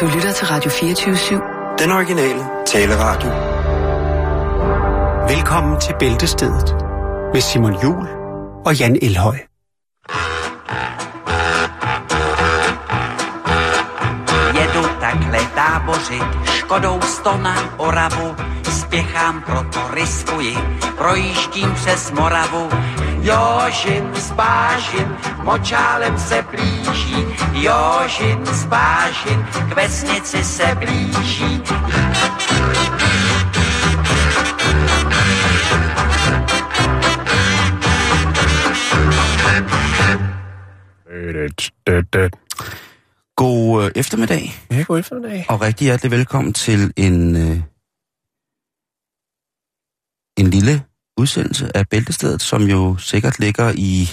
Du lytter til Radio 24-7. Den originale taleradio. Velkommen til Bæltestedet med Simon Jul og Jan Elhøj. Jedu takhle tábořit škodou sto na Oravu. Spěchám, proto riskuji, projíždím přes Moravu. Jožin s Bážin, močálem se blíží. Jožin s Bážin, k vesnici se blíží. God øh, eftermiddag, Ja, god eftermiddag. og rigtig hjertelig velkommen til en, øh, en lille udsendelse af Bæltestedet, som jo sikkert ligger i,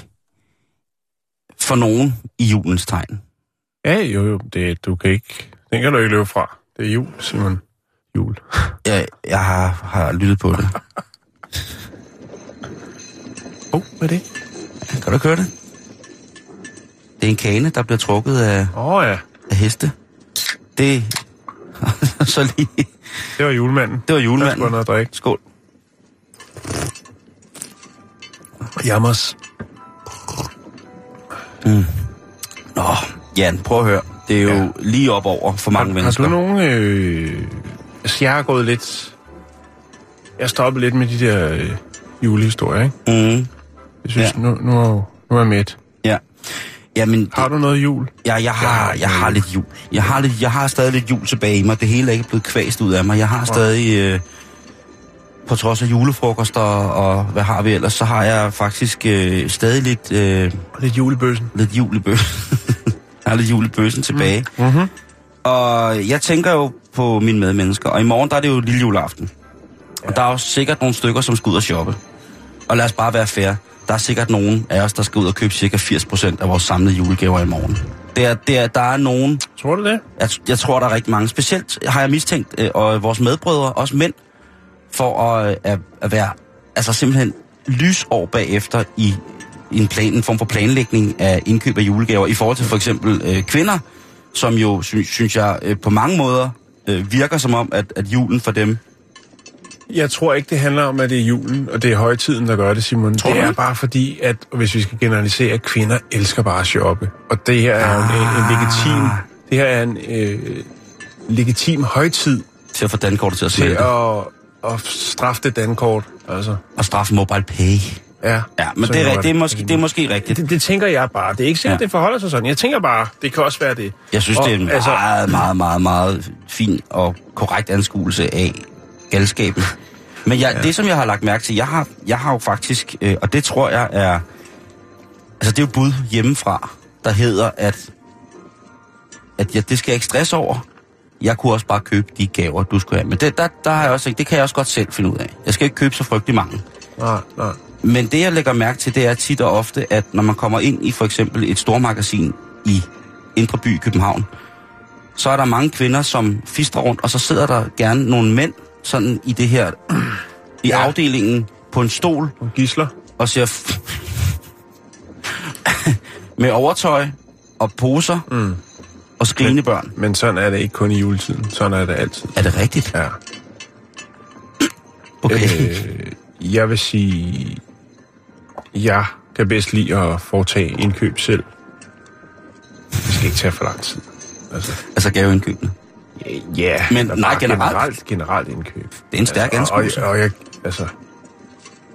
for nogen, i julens tegn. Ja, jo, jo, det, du kan ikke, den kan du ikke løbe fra. Det er jul, Simon. Jul. Jeg, jeg har, har lyttet på det. Oh, hvad er det? Kan du høre det? Det er en kane, der bliver trukket af, Åh oh, ja, af heste. Det... så lige... det var julemanden. Det var Der julemanden. skulle noget at drikke. Skål. Jammers. Nå, Jan, prøv at høre. Det er jo ja. lige op over for mange har, mennesker. Har du nogen... Øh, altså, jeg har gået lidt... Jeg stoppet lidt med de der øh, julehistorier, ikke? Mm, Jeg synes, Ja. nu, nu, er- nu er jeg med. ja. Jamen, Har du noget jul? Ja, jeg har, jeg har lidt jul. Jeg har, lidt, jeg har stadig lidt jul tilbage i mig. Det hele er ikke blevet kvæst ud af mig. Jeg har stadig, øh, på trods af julefrokoster og hvad har vi ellers, så har jeg faktisk øh, stadig lidt, øh, Lidt julebøssen. lidt jul i bøssen. jeg har lidt jul i bøssen tilbage. Mm-hmm. Og jeg tænker jo på mine medmennesker. Og i morgen, der er det jo lille juleaften. Og der er jo sikkert nogle stykker, som skal ud og shoppe. Og lad os bare være fair. Der er sikkert nogen af os, der skal ud og købe cirka 80% af vores samlede julegaver i morgen. Det er, det er, der er nogen, Tror du det? jeg, jeg tror, der er rigtig mange. Specielt har jeg mistænkt, øh, og vores medbrødre, også mænd, for at, øh, at, at være altså simpelthen lysår bagefter i, i en, plan, en form for planlægning af indkøb af julegaver, i forhold til for eksempel øh, kvinder, som jo, sy, synes jeg, øh, på mange måder øh, virker som om, at, at julen for dem... Jeg tror ikke, det handler om, at det er julen, og det er højtiden, der gør det, Simon. Tror det er bare fordi, at hvis vi skal generalisere, at kvinder elsker bare at shoppe. Og det her er jo en, en legitim... Det her er en øh, legitim højtid til at få dankortet til at til smelte. at, at straffe det dankort. Altså, Og straffe mobile pay. ja. Ja, men det er, rigtigt. det, er måske, det er måske rigtigt. Det, det tænker jeg bare. Det er ikke sikkert, Ja. det forholder sig sådan. Jeg tænker bare, det kan også være det. Jeg synes, Og, det er en altså- meget, meget, meget, meget fin og korrekt anskuelse af galskaben. Men jeg, ja. det, som jeg har lagt mærke til, jeg har, jeg har jo faktisk, øh, og det tror jeg er, altså det er jo bud hjemmefra, der hedder, at, at ja, det skal jeg ikke stresse over. Jeg kunne også bare købe de gaver, du skulle have. Men det, der, der har jeg også det kan jeg også godt selv finde ud af. Jeg skal ikke købe så frygtelig mange. Nej, nej. Men det, jeg lægger mærke til, det er tit og ofte, at når man kommer ind i for eksempel et stormagasin i Indre By i København, så er der mange kvinder, som fister rundt, og så sidder der gerne nogle mænd sådan i det her, i ja. Afdelingen på en stol Nogle gisler. og ser f- med overtøj og poser mm. Og skrigende børn. Men sådan er det ikke kun i juletiden. Sådan er det altid. Er det rigtigt? Ja. Okay. Øh, jeg vil sige, jeg kan bedst lide at foretage indkøb selv. Det skal ikke tage for lang tid. Altså, Altså gaveindkøbene. ja, Men og nej, generelt. generelt. Generelt indkøb. Det er en stærk altså, og, anskuelse. og, og jeg, altså,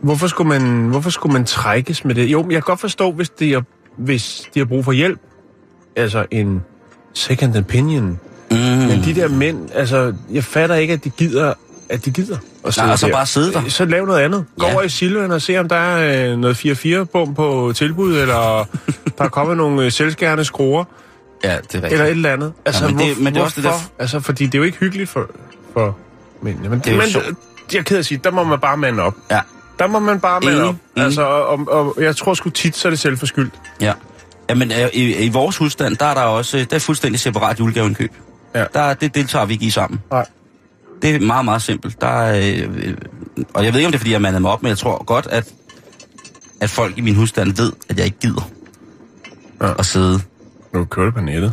hvorfor skulle, man, hvorfor skulle man trækkes med det? Jo, men jeg kan godt forstå, hvis de har, hvis de har brug for hjælp. Altså en second opinion. Mm. Men de der mænd, altså, jeg fatter ikke, at de gider, at de gider. At Nej, og så der. bare sidde der. Så lav noget andet. Gå Ja. over i Silvan og se, om der er øh, noget 4-4-bum på tilbud, eller der er kommet nogle øh, selvskærende skruer, Ja, det er rigtigt. eller et eller andet. Altså, men det- hvor, men det er også det hvorfor? der- Altså, fordi det er jo ikke hyggeligt for, for mændene. Men, Det er men sjovt. jeg er ked af at sige, der må man bare mande op. Ja, Der må man bare mande op. Altså, og, og, jeg tror sgu tit, så er det selvforskyldt. Ja. Jamen, øh, i, i vores husstand, der er der også, der er fuldstændig separat julegaveindkøb. Ja. Der, det deltager vi ikke i sammen. Nej. Det er meget, meget simpelt. Der er, øh, øh, og jeg ved ikke, om det er, fordi jeg mandede mig op, men jeg tror godt, at, at folk i min husstand ved, at jeg ikke gider Ja. at sidde. Nu kører det på nettet.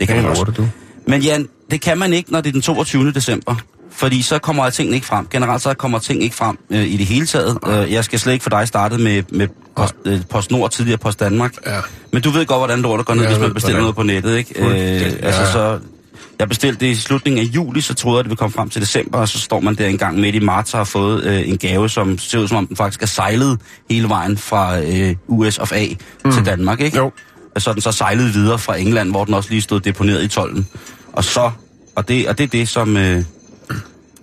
Det kan man Det også. lorte, du. Men Jan, det kan man ikke, når det er den 22. december. Fordi så kommer tingene ikke frem. Generelt så kommer ting ikke frem øh, i det hele taget. Øh, jeg skal slet ikke for dig starte med, med Post, øh, Post Nord, tidligere Post Danmark. Ja. Men du ved godt, hvordan lortet går ned, Jeg hvis man bestiller noget på nettet, ikke? Fuldstændig, altså, ja. så, jeg bestilte det i slutningen af juli, så troede jeg, at det ville komme frem til december, og så står man der en gang midt i marts og har fået øh, en gave, som ser ud som om den faktisk er sejlet hele vejen fra øh, US of A mm. til Danmark, ikke? Jo. Og så er den så sejlet videre fra England, hvor den også lige stod deponeret i tolden. Og så, og det, og det er det, som, øh,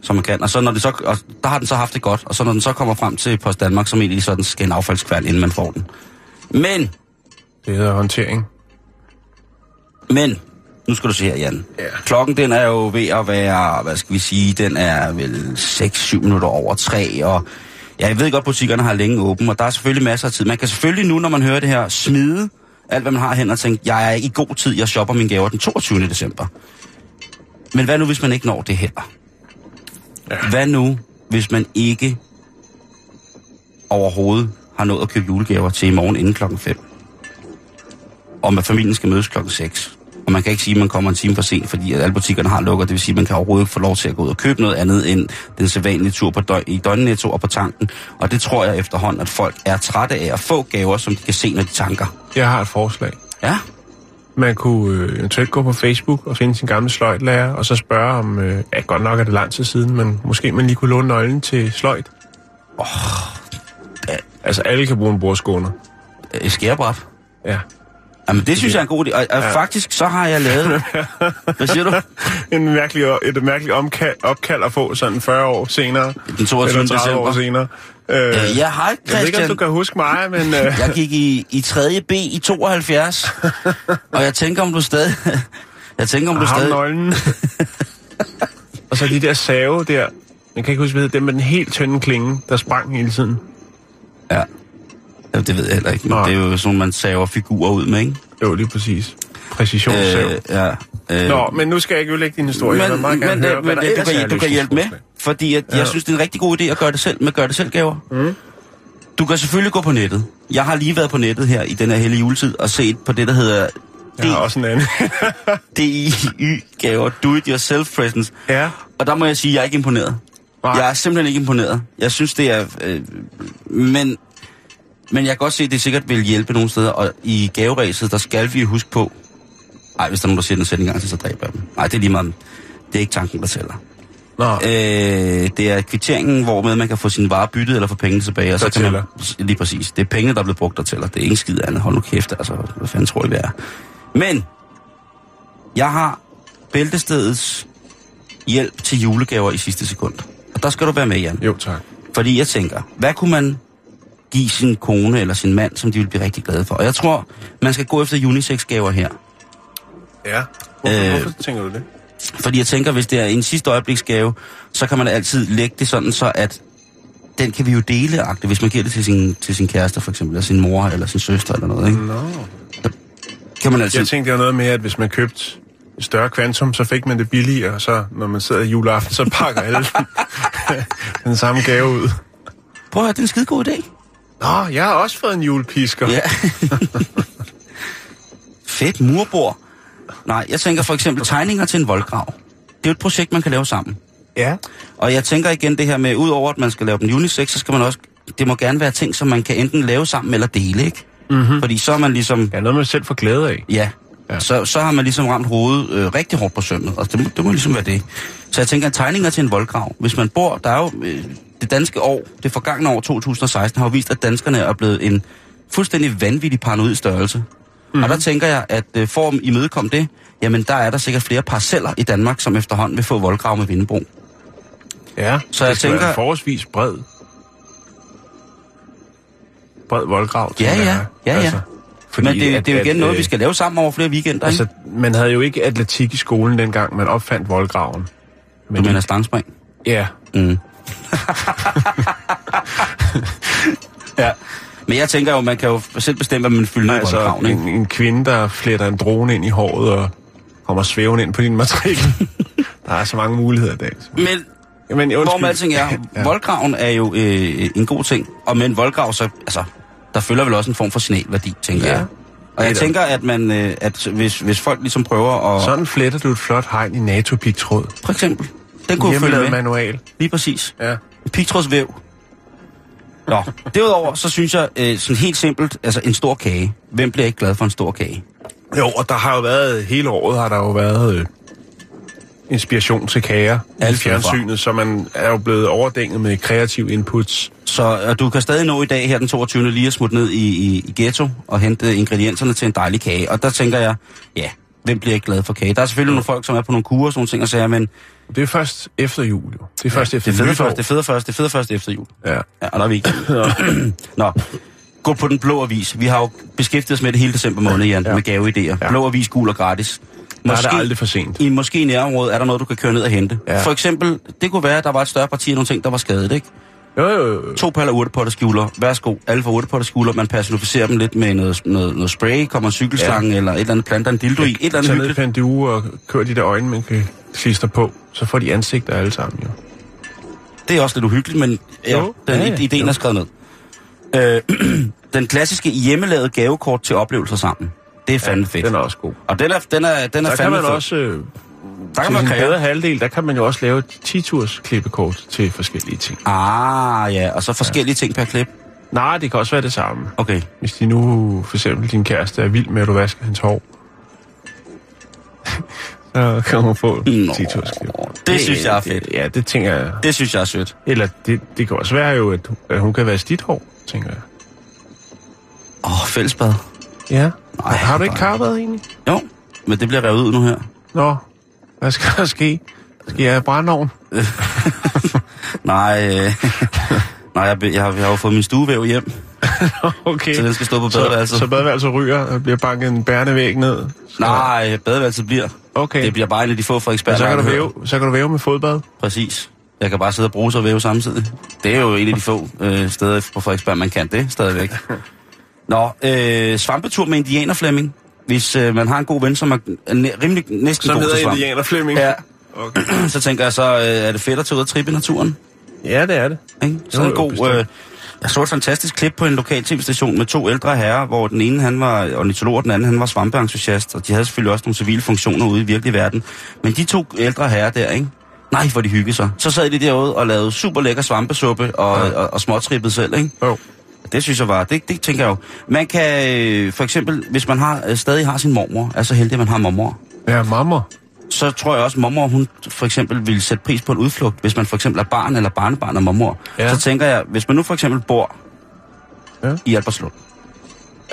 som man kan. Og så når det så, og der har den så haft det godt, og så når den så kommer frem til Post Danmark, så mener de så, den skal en affaldskværn, inden man får den. Men, Det hedder håndtering. men, nu skal du se her, Jan. Ja. Klokken, den er jo ved at være, hvad skal vi sige, den er vel 6-7 minutter over 3, og ja, jeg ved godt, butikkerne har længe åben, og der er selvfølgelig masser af tid. Man kan selvfølgelig nu, når man hører det her, smide alt, hvad man har hen og tænke, jeg er i god tid, jeg shopper mine gaver den 22. december. Men hvad nu, hvis man ikke når det her? Ja. Hvad nu, hvis man ikke overhovedet har nået at købe julegaver til i morgen inden klokken 5? Og med familien skal mødes klokken 6. Og man kan ikke sige, at man kommer en time for sent, fordi at alle butikkerne har lukket. Det vil sige, at man kan overhovedet ikke få lov til at gå ud og købe noget andet end den sædvanlige tur på døg, i døgnnetto og på tanken. Og det tror jeg efterhånden, at folk er trætte af at få gaver, som de kan se, når de tanker. Jeg har et forslag. Ja, Man kunne øh, eventuelt gå på Facebook og finde sin gamle sløjtlærer, og så spørge om, øh, ja, godt nok er det lang tid siden, men måske man lige kunne låne nøglen til sløjt. Oh, altså, alle kan bruge en bordskåner. skærebræt. Ja. Jamen, det synes jeg er en god idé. Og, og ja. faktisk, så har jeg lavet... Hvad siger du? En mærkelig, et mærkeligt omkald, opkald at få sådan 40 år senere. Den 22. Eller 30 år december. senere. Øh, Øh, jeg har ikke, jeg ved ikke, om Christian. du kan huske mig, men... Øh, Jeg gik i, i 3. B i 72, og jeg tænker, om du stadig... Jeg tænker, om du ham stadig... nøglen. og så de der save der. Jeg kan ikke huske, hvad det hedder, dem med den helt tynde klinge, der sprang hele tiden. Ja. Ja. det ved jeg heller ikke, men Nej. det er jo sådan, man saver figurer ud med, ikke? Jo, lige præcis. Præcisionssav. Øh, Øh, ja. Øh, Nå, men nu skal jeg ikke ødelægge din historie. Jeg vil men, meget men, gerne men, høre, hvad men det, du kan, du kan hjælpe med, fordi at, Ja. jeg synes, det er en rigtig god idé at gøre det selv med gøre det selv gaver. Mm. Du kan selvfølgelig gå på nettet. Jeg har lige været på nettet her i den her hellige juletid og set på det, der hedder Jeg har også en anden. DIY-gaver, Do It Yourself Presents. ja. Og der må jeg sige, at jeg er ikke imponeret. Nej. Jeg er simpelthen ikke imponeret. Jeg synes, det er... Øh, men, men jeg kan godt se, at det sikkert vil hjælpe nogle steder. Og i gaveræset, der skal vi huske på... Nej, hvis der er nogen, der siger den sætning gang til, så dræber jeg dem. Nej, det er lige meget. Det er ikke tanken, der tæller. Nå, Øh, det er kvitteringen, hvormed man kan få sine varer byttet eller få pengene tilbage. Og så kan man, lige præcis. Det er pengene, der er blevet brugt, der tæller. Det er ingen skid andet. Hold nu kæft, altså. Hvad fanden tror I, vi er? Men, jeg har bæltestedets hjælp til julegaver i sidste sekund. Og der skal du være med, Jan. jo tak. Fordi jeg tænker, hvad kunne man give sin kone eller sin mand, som de vil blive rigtig glade for? Og jeg tror, man skal gå efter unisex-gaver her. Ja. Hvorfor, Øh, hvorfor tænker du det? Fordi jeg tænker, hvis det er en sidste øjebliksgave, så kan man altid lægge det sådan, så at den kan vi jo dele, agte, hvis man giver det til sin, til sin kæreste, for eksempel, eller sin mor, eller sin søster, eller noget, ikke? Nå. Kan man altid... Jeg tænkte, det var noget med, at hvis man købte et større kvantum, så fik man det billigere, og så når man sidder i juleaften, så pakker alle den samme gave ud. Prøv at høre, det er en skide god idé. Nå, jeg har også fået en julepisker. Ja. Fedt murbord. Nej, jeg tænker for eksempel tegninger til en voldgrav. Det er jo et projekt, man kan lave sammen. ja. Og jeg tænker igen det her med, udover at man skal lave den unisex, så skal man også, det må gerne være ting, som man kan enten lave sammen eller dele, ikke? Mm-hmm. Fordi så er man ligesom, Ja, noget man selv får glæde af. ja, Ja. Så, så har man ligesom ramt hovedet øh, rigtig hårdt på sømmet, og det, må- det må ligesom være det. Så jeg tænker, at tegninger til en voldgrav, hvis man bor, der er jo, øh, det danske år, det forgangne år 2016, har jo vist, at danskerne er blevet en fuldstændig vanvittig paranoid størrelse. Mm-hmm. Og der tænker jeg, at øh, for at imødekomme det, jamen der er der sikkert flere parceller i Danmark, som efterhånden vil få voldgrav med vindebro. Ja, Så jeg tænker- være forholdsvis bred. Bred voldgrav. Ja, ja. Ja, ja. fordi Men det, at- det er jo at, igen noget, øh, vi skal lave sammen over flere weekender, Altså, altså, man havde jo ikke atletik i skolen dengang, man opfandt voldgraven. Du mener stangspring? Ja, Mm. Ja. Men jeg tænker jo, man kan jo selv bestemme, hvad man fylder altså, i ikke? en, en kvinde, der fletter en drone ind i håret og kommer svævende ind på din matrikel. der er så mange muligheder i dag. Men Jamen, hvor med alting er, Ja. voldgraven er jo øh, en god ting. Og med en voldgrav, så, altså, der følger vel også en form for signalværdi, tænker Ja. jeg. Og jeg er tænker, at, man, øh, at hvis, hvis folk ligesom prøver at... Sådan fletter du et flot hegn i NATO-pigtråd. For eksempel. Den kunne følge med. manual. Lige præcis. Ja. Pigtrådsvæv. Nå, derudover så synes jeg øh, sådan helt simpelt, altså en stor kage. Hvem bliver ikke glad for en stor kage? Jo, og der har jo været, hele året har der jo været øh, inspiration til kager i Alt fra. fjernsynet, så man er jo blevet overdænget med kreative inputs. Så og du kan stadig nå i dag her den 22. lige at smutte ned i, i, i Ghetto og hente ingredienserne til en dejlig kage. Og der tænker jeg, ja, hvem bliver ikke glad for kage? Der er selvfølgelig nogle folk, som er på nogle kurer og sådan nogle ting og sager, men Det er først efter jul, jo. Det er først efter det fede nytår. først, det fede først, det fede først efter jul. Ja. Ja, og der er vi ikke. Nå, gå på den blå avis. Vi har jo beskæftiget os med det hele december måned, Jan, ja. med gaveidéer. Ja. Blå avis, gul og gratis. Der er det aldrig for sent. I måske nærområdet er der noget, du kan køre ned og hente. Ja. Ja. For eksempel, det kunne være, at der var et større parti af nogle ting, der var skadet, ikke? Jo, jo, jo. To paller urtepotterskjuler. Værsgo, alle får urtepotterskjuler. Man personificerer dem lidt med noget, noget, noget spray, kommer en cykelslange ja. eller et eller andet planter en dildo i. Et eller andet Tag ned hyggeligt. Og kør de der øjne, man kan klistre på. Så får de ansigter alle sammen, jo. Det er også lidt uhyggeligt, men ja, Jo, den, ja, ja, ideen jo. er skrevet ned. Øh, den klassiske hjemmelavede gavekort til oplevelser sammen. Det er fandme fedt. Den er også god. Og den er, den er, den er Der kan fandme man fed. også, øh, Der kan man kræve. bedre halvdel, der kan man jo også lave et 10-turs klippekort til forskellige ting. Ah, ja, og så forskellige ting per klip. Nej, det kan også være det samme. Okay. Hvis de nu, for eksempel din kæreste, er vild med, at du vasker hans hår, så kan hun få et Nå, 10-turs klip. det synes jeg er fedt. Det, ja, det tænker jeg. Det synes jeg er sødt. Eller det, det kan også være jo, at, at hun kan være dit hår, tænker jeg. Åh, oh, fællesbad. Ja. Nej, har du ikke karpet egentlig? Jo, men det bliver revet ud nu her. Nå, hvad skal der ske? Skal jeg have brændeovn? Nej, øh, nej jeg, jeg, har, jeg har jo fået min stuevæv hjem, Okay. så den skal stå på så, badeværelset. så badeværelset ryger og bliver banket en bærende væg ned? Så- Nej, badeværelset bliver. Okay. Det bliver bare en af de få fra eksperter. så kan, du væve, så kan du væve med fodbad? Præcis. Jeg kan bare sidde og bruge og væve samtidig. Det er jo en af de få øh, steder på Frederiksberg, man kan det stadigvæk. Nå, øh, svampetur med indianerflemming. Hvis øh, man har en god ven, som er næ- rimelig næsten Så god til svamp. indianer Flemming. Ja, Okay. så tænker jeg så, øh, er det fedt at tage ud og trippe i naturen? ja, det er det. Ikke? Så Jo, en god... Øh, jeg så et fantastisk klip på en lokal tv-station med to ældre herrer, hvor den ene han var ornitolog, og den anden han var svampeentusiast, og de havde selvfølgelig også nogle civile funktioner ude i virkelig verden. Men de to ældre herrer der, ikke? Nej, hvor de hyggede sig. Så sad de derude og lavede super lækker svampesuppe og, ja. og, og småtrippede selv, ikke? Jo. Det synes jeg var, det, det tænker jeg jo. Man kan øh, for eksempel, hvis man har, øh, stadig har sin mormor, er så heldig, at man har mormor, Ja, mamma. Så tror jeg også, at mormor, hun for eksempel vil sætte pris på en udflugt, hvis man for eksempel er barn eller barnebarn af mormor. Ja. Ja. Så tænker jeg, hvis man nu for eksempel bor ja. Ja. i Alberslund,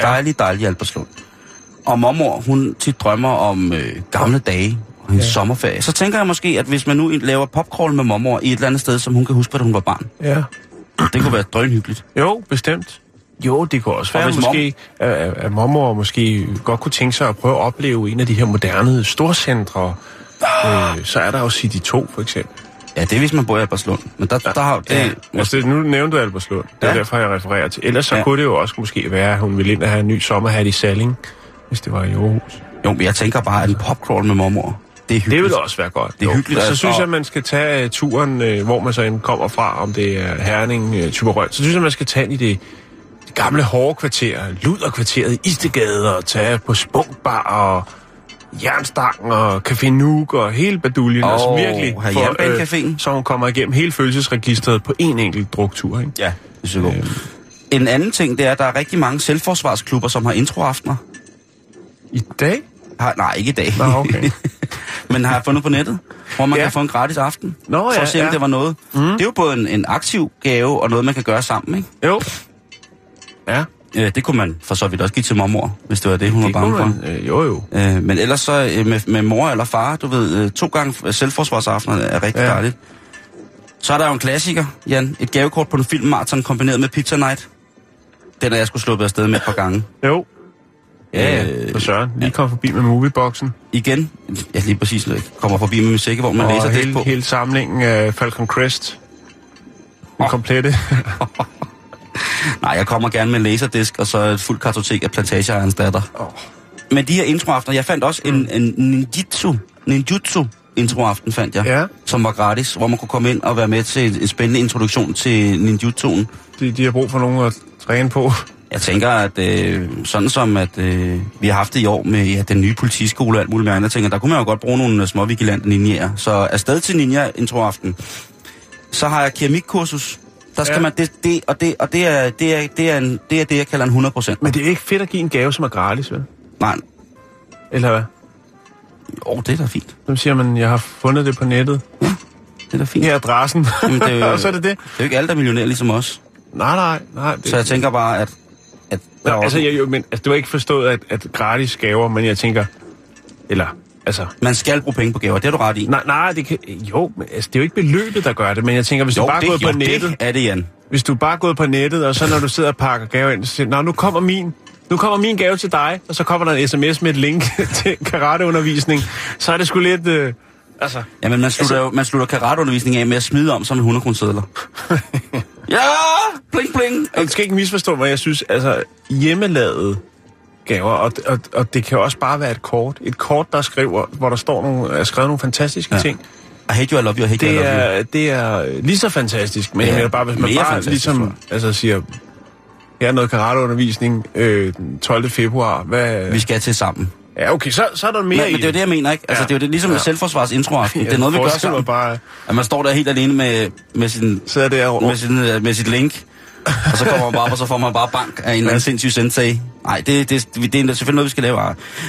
dejlig, dejlig Alberslund, og mormor, hun tit drømmer om øh, gamle dage og hendes ja. sommerferie, så tænker jeg måske, at hvis man nu laver popcrawl med mormor i et eller andet sted, som hun kan huske, da hun var barn, Ja. det kunne være drønhyggeligt. Jo, bestemt. Jo, det kunne også Og være hvis måske, at, at mormor måske godt kunne tænke sig at prøve at opleve en af de her moderne storcentre. Øh, så er der jo City 2, for eksempel. Ja, det er, hvis man bor i Alberslund. Men der, der har det... Ja, altså, nu nævnte du Alberslund. Det er Ja. ja. derfor, jeg refererer til. Ellers så Ja. ja. kunne det jo også måske være, at hun ville ind og have en ny sommerhat i Salling, hvis det var i Aarhus. Jo, men jeg tænker bare, at en popcrawl med mormor, det er hyggeligt. Det ville også være godt. Det er jo. hyggeligt, Og så altså. synes jeg, at man skal tage turen, hvor man så end kommer fra, om det er Herning, Tyberøn. Så synes jeg, man skal tage i det, det gamle hårde kvarter, luderkvarteret i Istegade, og tage på Spunkbar og Jernstangen og Café Nuuk og hele baduljen. Åh, altså virkelig, her Jernbanecaféen. så hun kommer igennem hele følelsesregistret på en enkelt druktur. Ikke? Ja, det er godt. En anden ting, det er, at der er rigtig mange selvforsvarsklubber, som har introaftener. I dag? Har, nej, ikke i dag. Nå, okay. Men har jeg fundet på nettet, hvor man ja. Kan få en gratis aften. Nå, for ja, at se, om ja. det var noget. Mm. Det er jo både en, en aktiv gave og noget, man kan gøre sammen, ikke? Jo. Ja, Øh, det kunne man for så vidt også give til mormor, hvis det var det, hun det var bange kunne for. man. Øh, jo, jo. Øh, men ellers så øh, med, med mor eller far, du ved, øh, to gange selvforsvarsaftener er rigtig ja. Ja. dejligt. Så er der jo en klassiker, Jan. Et gavekort på en filmmarathon kombineret med Pizza Night. Den er jeg skulle sluppet afsted med et par gange. Jo. Ja, Øh, ja. For Søren. Lige kom forbi med movieboxen. Igen, jeg lige præcis jeg kommer forbi med min sække, hvor man og læser det hele, på. hele samlingen af Falcon Crest. Den Åh. komplette. Nej, jeg kommer gerne med laserdisk og så et fuldt kartotek af plantageejernes datter. Oh. Men de her introaftener, jeg fandt også en, en ninjutsu, ninjutsu introaften, fandt jeg, Ja. som var gratis, hvor man kunne komme ind og være med til en spændende introduktion til ninjutsu'en. De, de har brug for nogen at træne på. Jeg tænker, at øh, sådan som at øh, vi har haft det i år med ja, den nye politiskole og alt muligt mere, jeg tænker, der kunne man jo godt bruge nogle små vigilante ninjaer. Så afsted til ninja introaften. Så har jeg keramikkursus. Der skal Ja. ja. man, det, det, og, det, og det, er, det, er, det, er en, det er det, jeg kalder en 100 procent. Men det er ikke fedt at give en gave, som er gratis, vel? Nej, Eller hvad? åh, det er da fint. Så siger man, jeg har fundet det på nettet. Det er da fint. Her er adressen. Jamen, det er jo- og så er det det. Det er jo ikke alle, der er millionærer ligesom os. Nej, nej, nej. Det, Så jeg tænker bare, at... at Nå, altså, jeg, jo, men, altså, det var ikke forstået, at, at gratis gaver, men jeg tænker, eller, altså, man skal bruge penge på gaver, det har du ret i. nej, nej, det kan, jo, altså, det er jo ikke beløbet, der gør det, men jeg tænker, hvis du bare er det, gået på jo, nettet, det er det, Jan. hvis du bare er gået på nettet, og så når du sidder og pakker gaver ind, så siger "Nå, nu kommer min, nu kommer min gave til dig, og så kommer der en sms med et link til karateundervisning, så er det sgu lidt, øh, altså, Jamen, man slutter, altså, jo, man slutter karateundervisning af med at smide om som en 100 kroner ja, bling, bling. Du skal ikke misforstå mig, jeg synes, altså, hjemmelavede gaver, og, og, og det kan også bare være et kort. Et kort, der skriver, hvor der står nogle, er skrevet nogle fantastiske ja. Ting. I hate you, I love you, I hate you, I Det love you. er, det er lige så fantastisk, men ja, jeg bare, hvis man bare ligesom altså, siger, her er noget karateundervisning øh, den 12. februar, hvad... Vi skal til sammen. Ja, okay, så, så er der mere Men, men det er jo det, jeg mener, ikke? Altså, Ja. det er jo det, ligesom Ja. selvforsvars introaften. Det er Jeg noget, vi gør sammen. bare, At man står der helt alene med, med, sin, sidder der med, sin, øh, med sit link, og så kommer man bare op, og så får man bare bank af en eller anden sindssyg sensei. Nej, det, det, det, det er selvfølgelig noget, vi skal lave.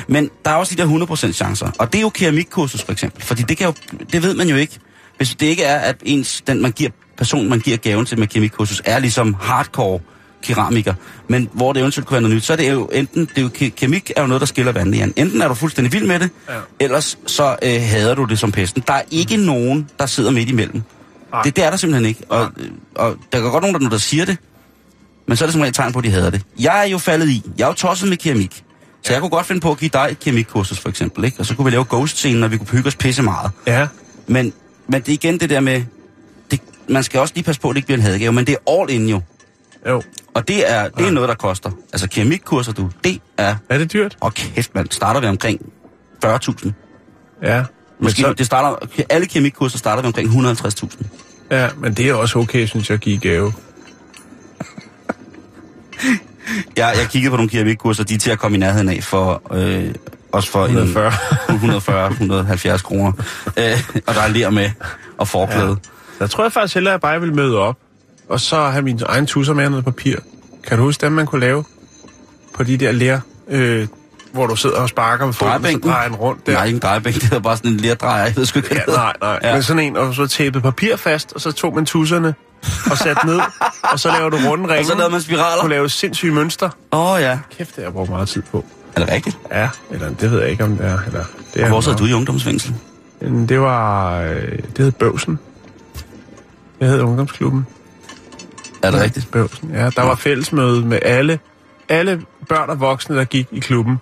Men der er også de der 100% chancer. Og det er jo keramikkursus, for eksempel. Fordi det, kan jo, det ved man jo ikke. Hvis det ikke er, at ens, den man giver, personen, man giver gaven til med keramikkursus, er ligesom hardcore keramiker, men hvor det eventuelt kunne være noget nyt, så er det jo enten, det er jo, ke- keramik er jo noget, der skiller vandene, Jan. Enten er du fuldstændig vild med det, Ja. ellers så øh, hader du det som pesten. Der er ikke nogen, der sidder midt imellem. Nej. Det, det er der simpelthen ikke. Og, øh, og der er godt nogen, der, der siger det, men så er det som regel tegn på, at de hader det. Jeg er jo faldet i. Jeg er jo tosset med keramik. Så jeg kunne godt finde på at give dig et keramikkursus, for eksempel. Ikke? Og så kunne vi lave ghost-scenen, og vi kunne hygge os pisse meget. Ja, Men, men det er igen det der med... Det, man skal også lige passe på, at det ikke bliver en hadegave, men det er all in jo. jo. Og det er, det er noget, der koster. Altså keramikkurser, du, det er... Er det dyrt? Og kæft, man starter vi omkring 40.000. Ja. Måske, så, det starter, alle keramikkurser starter vi omkring 150.000. ja, men det er også okay, synes jeg, at give gave. Jeg, jeg kiggede på nogle keramikkurser, de er til at komme i nærheden af for... Øh, også for 140. En 140-170 kroner. Øh, og der er ler med og forklæde. Ja. Der tror jeg faktisk hellere, at jeg bare vil møde op, og så have min egen tusser med noget papir. Kan du huske dem, man kunne lave på de der lær, øh, hvor du sidder og sparker med foden, og så drejer den rundt der? Nej, ikke en drejebænk, det er bare sådan en lerdrejer. Jeg ved sgu ikke, Ja, nej, nej. Ja. Men sådan en, og så tæppet papir fast, og så tog man tusserne og satte ned, og så laver du runde ringe. Og så lavede man spiraler. kunne lave sindssyge mønster. Åh oh, ja. Kæft, det har jeg brugt meget tid på. Er det rigtigt? Ja, eller det ved jeg ikke, om det er. Eller, det er Hvor sad du i ungdomsfængsel? Det var... Øh, det hed Bøvsen. Det hed Ungdomsklubben. Er det rigtigt? Bøvsen, ja. Der var fællesmøde med alle, alle børn og voksne, der gik i klubben.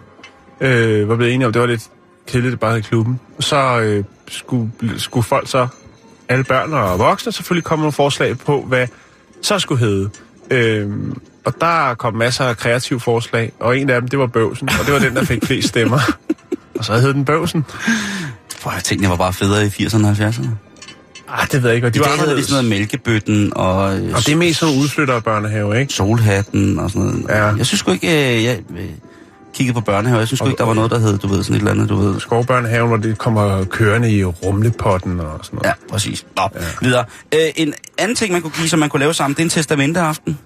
Øh, var blevet enige om, det var lidt kedeligt, det bare hed klubben. Så øh, skulle, skulle folk så, alle børn og voksne, selvfølgelig komme nogle forslag på, hvad så skulle hedde. Øh, og der kom masser af kreative forslag, og en af dem, det var Bøvsen, og det var den, der fik flest stemmer. og så hed den Bøvsen. For jeg tænkte, jeg var bare federe i 80'erne og 70'erne. Ah, det ved jeg ikke, og de I var dag hedder det sådan noget mælkebøtten og, Og det er mest sådan udflyttere børnehave, ikke? solhatten og sådan noget. Ja. Jeg synes sgu ikke, øh, jeg kiggede på børnehave. Jeg synes Og- ikke, der var noget, der hed, du ved, sådan et eller andet, du ved. Skovbørnehaven, hvor det kommer kørende i rumlepotten og sådan noget. Ja, præcis. Nå, ja. videre. Øh, en anden ting, man kunne give, som man kunne lave sammen, det er en testamenteaften,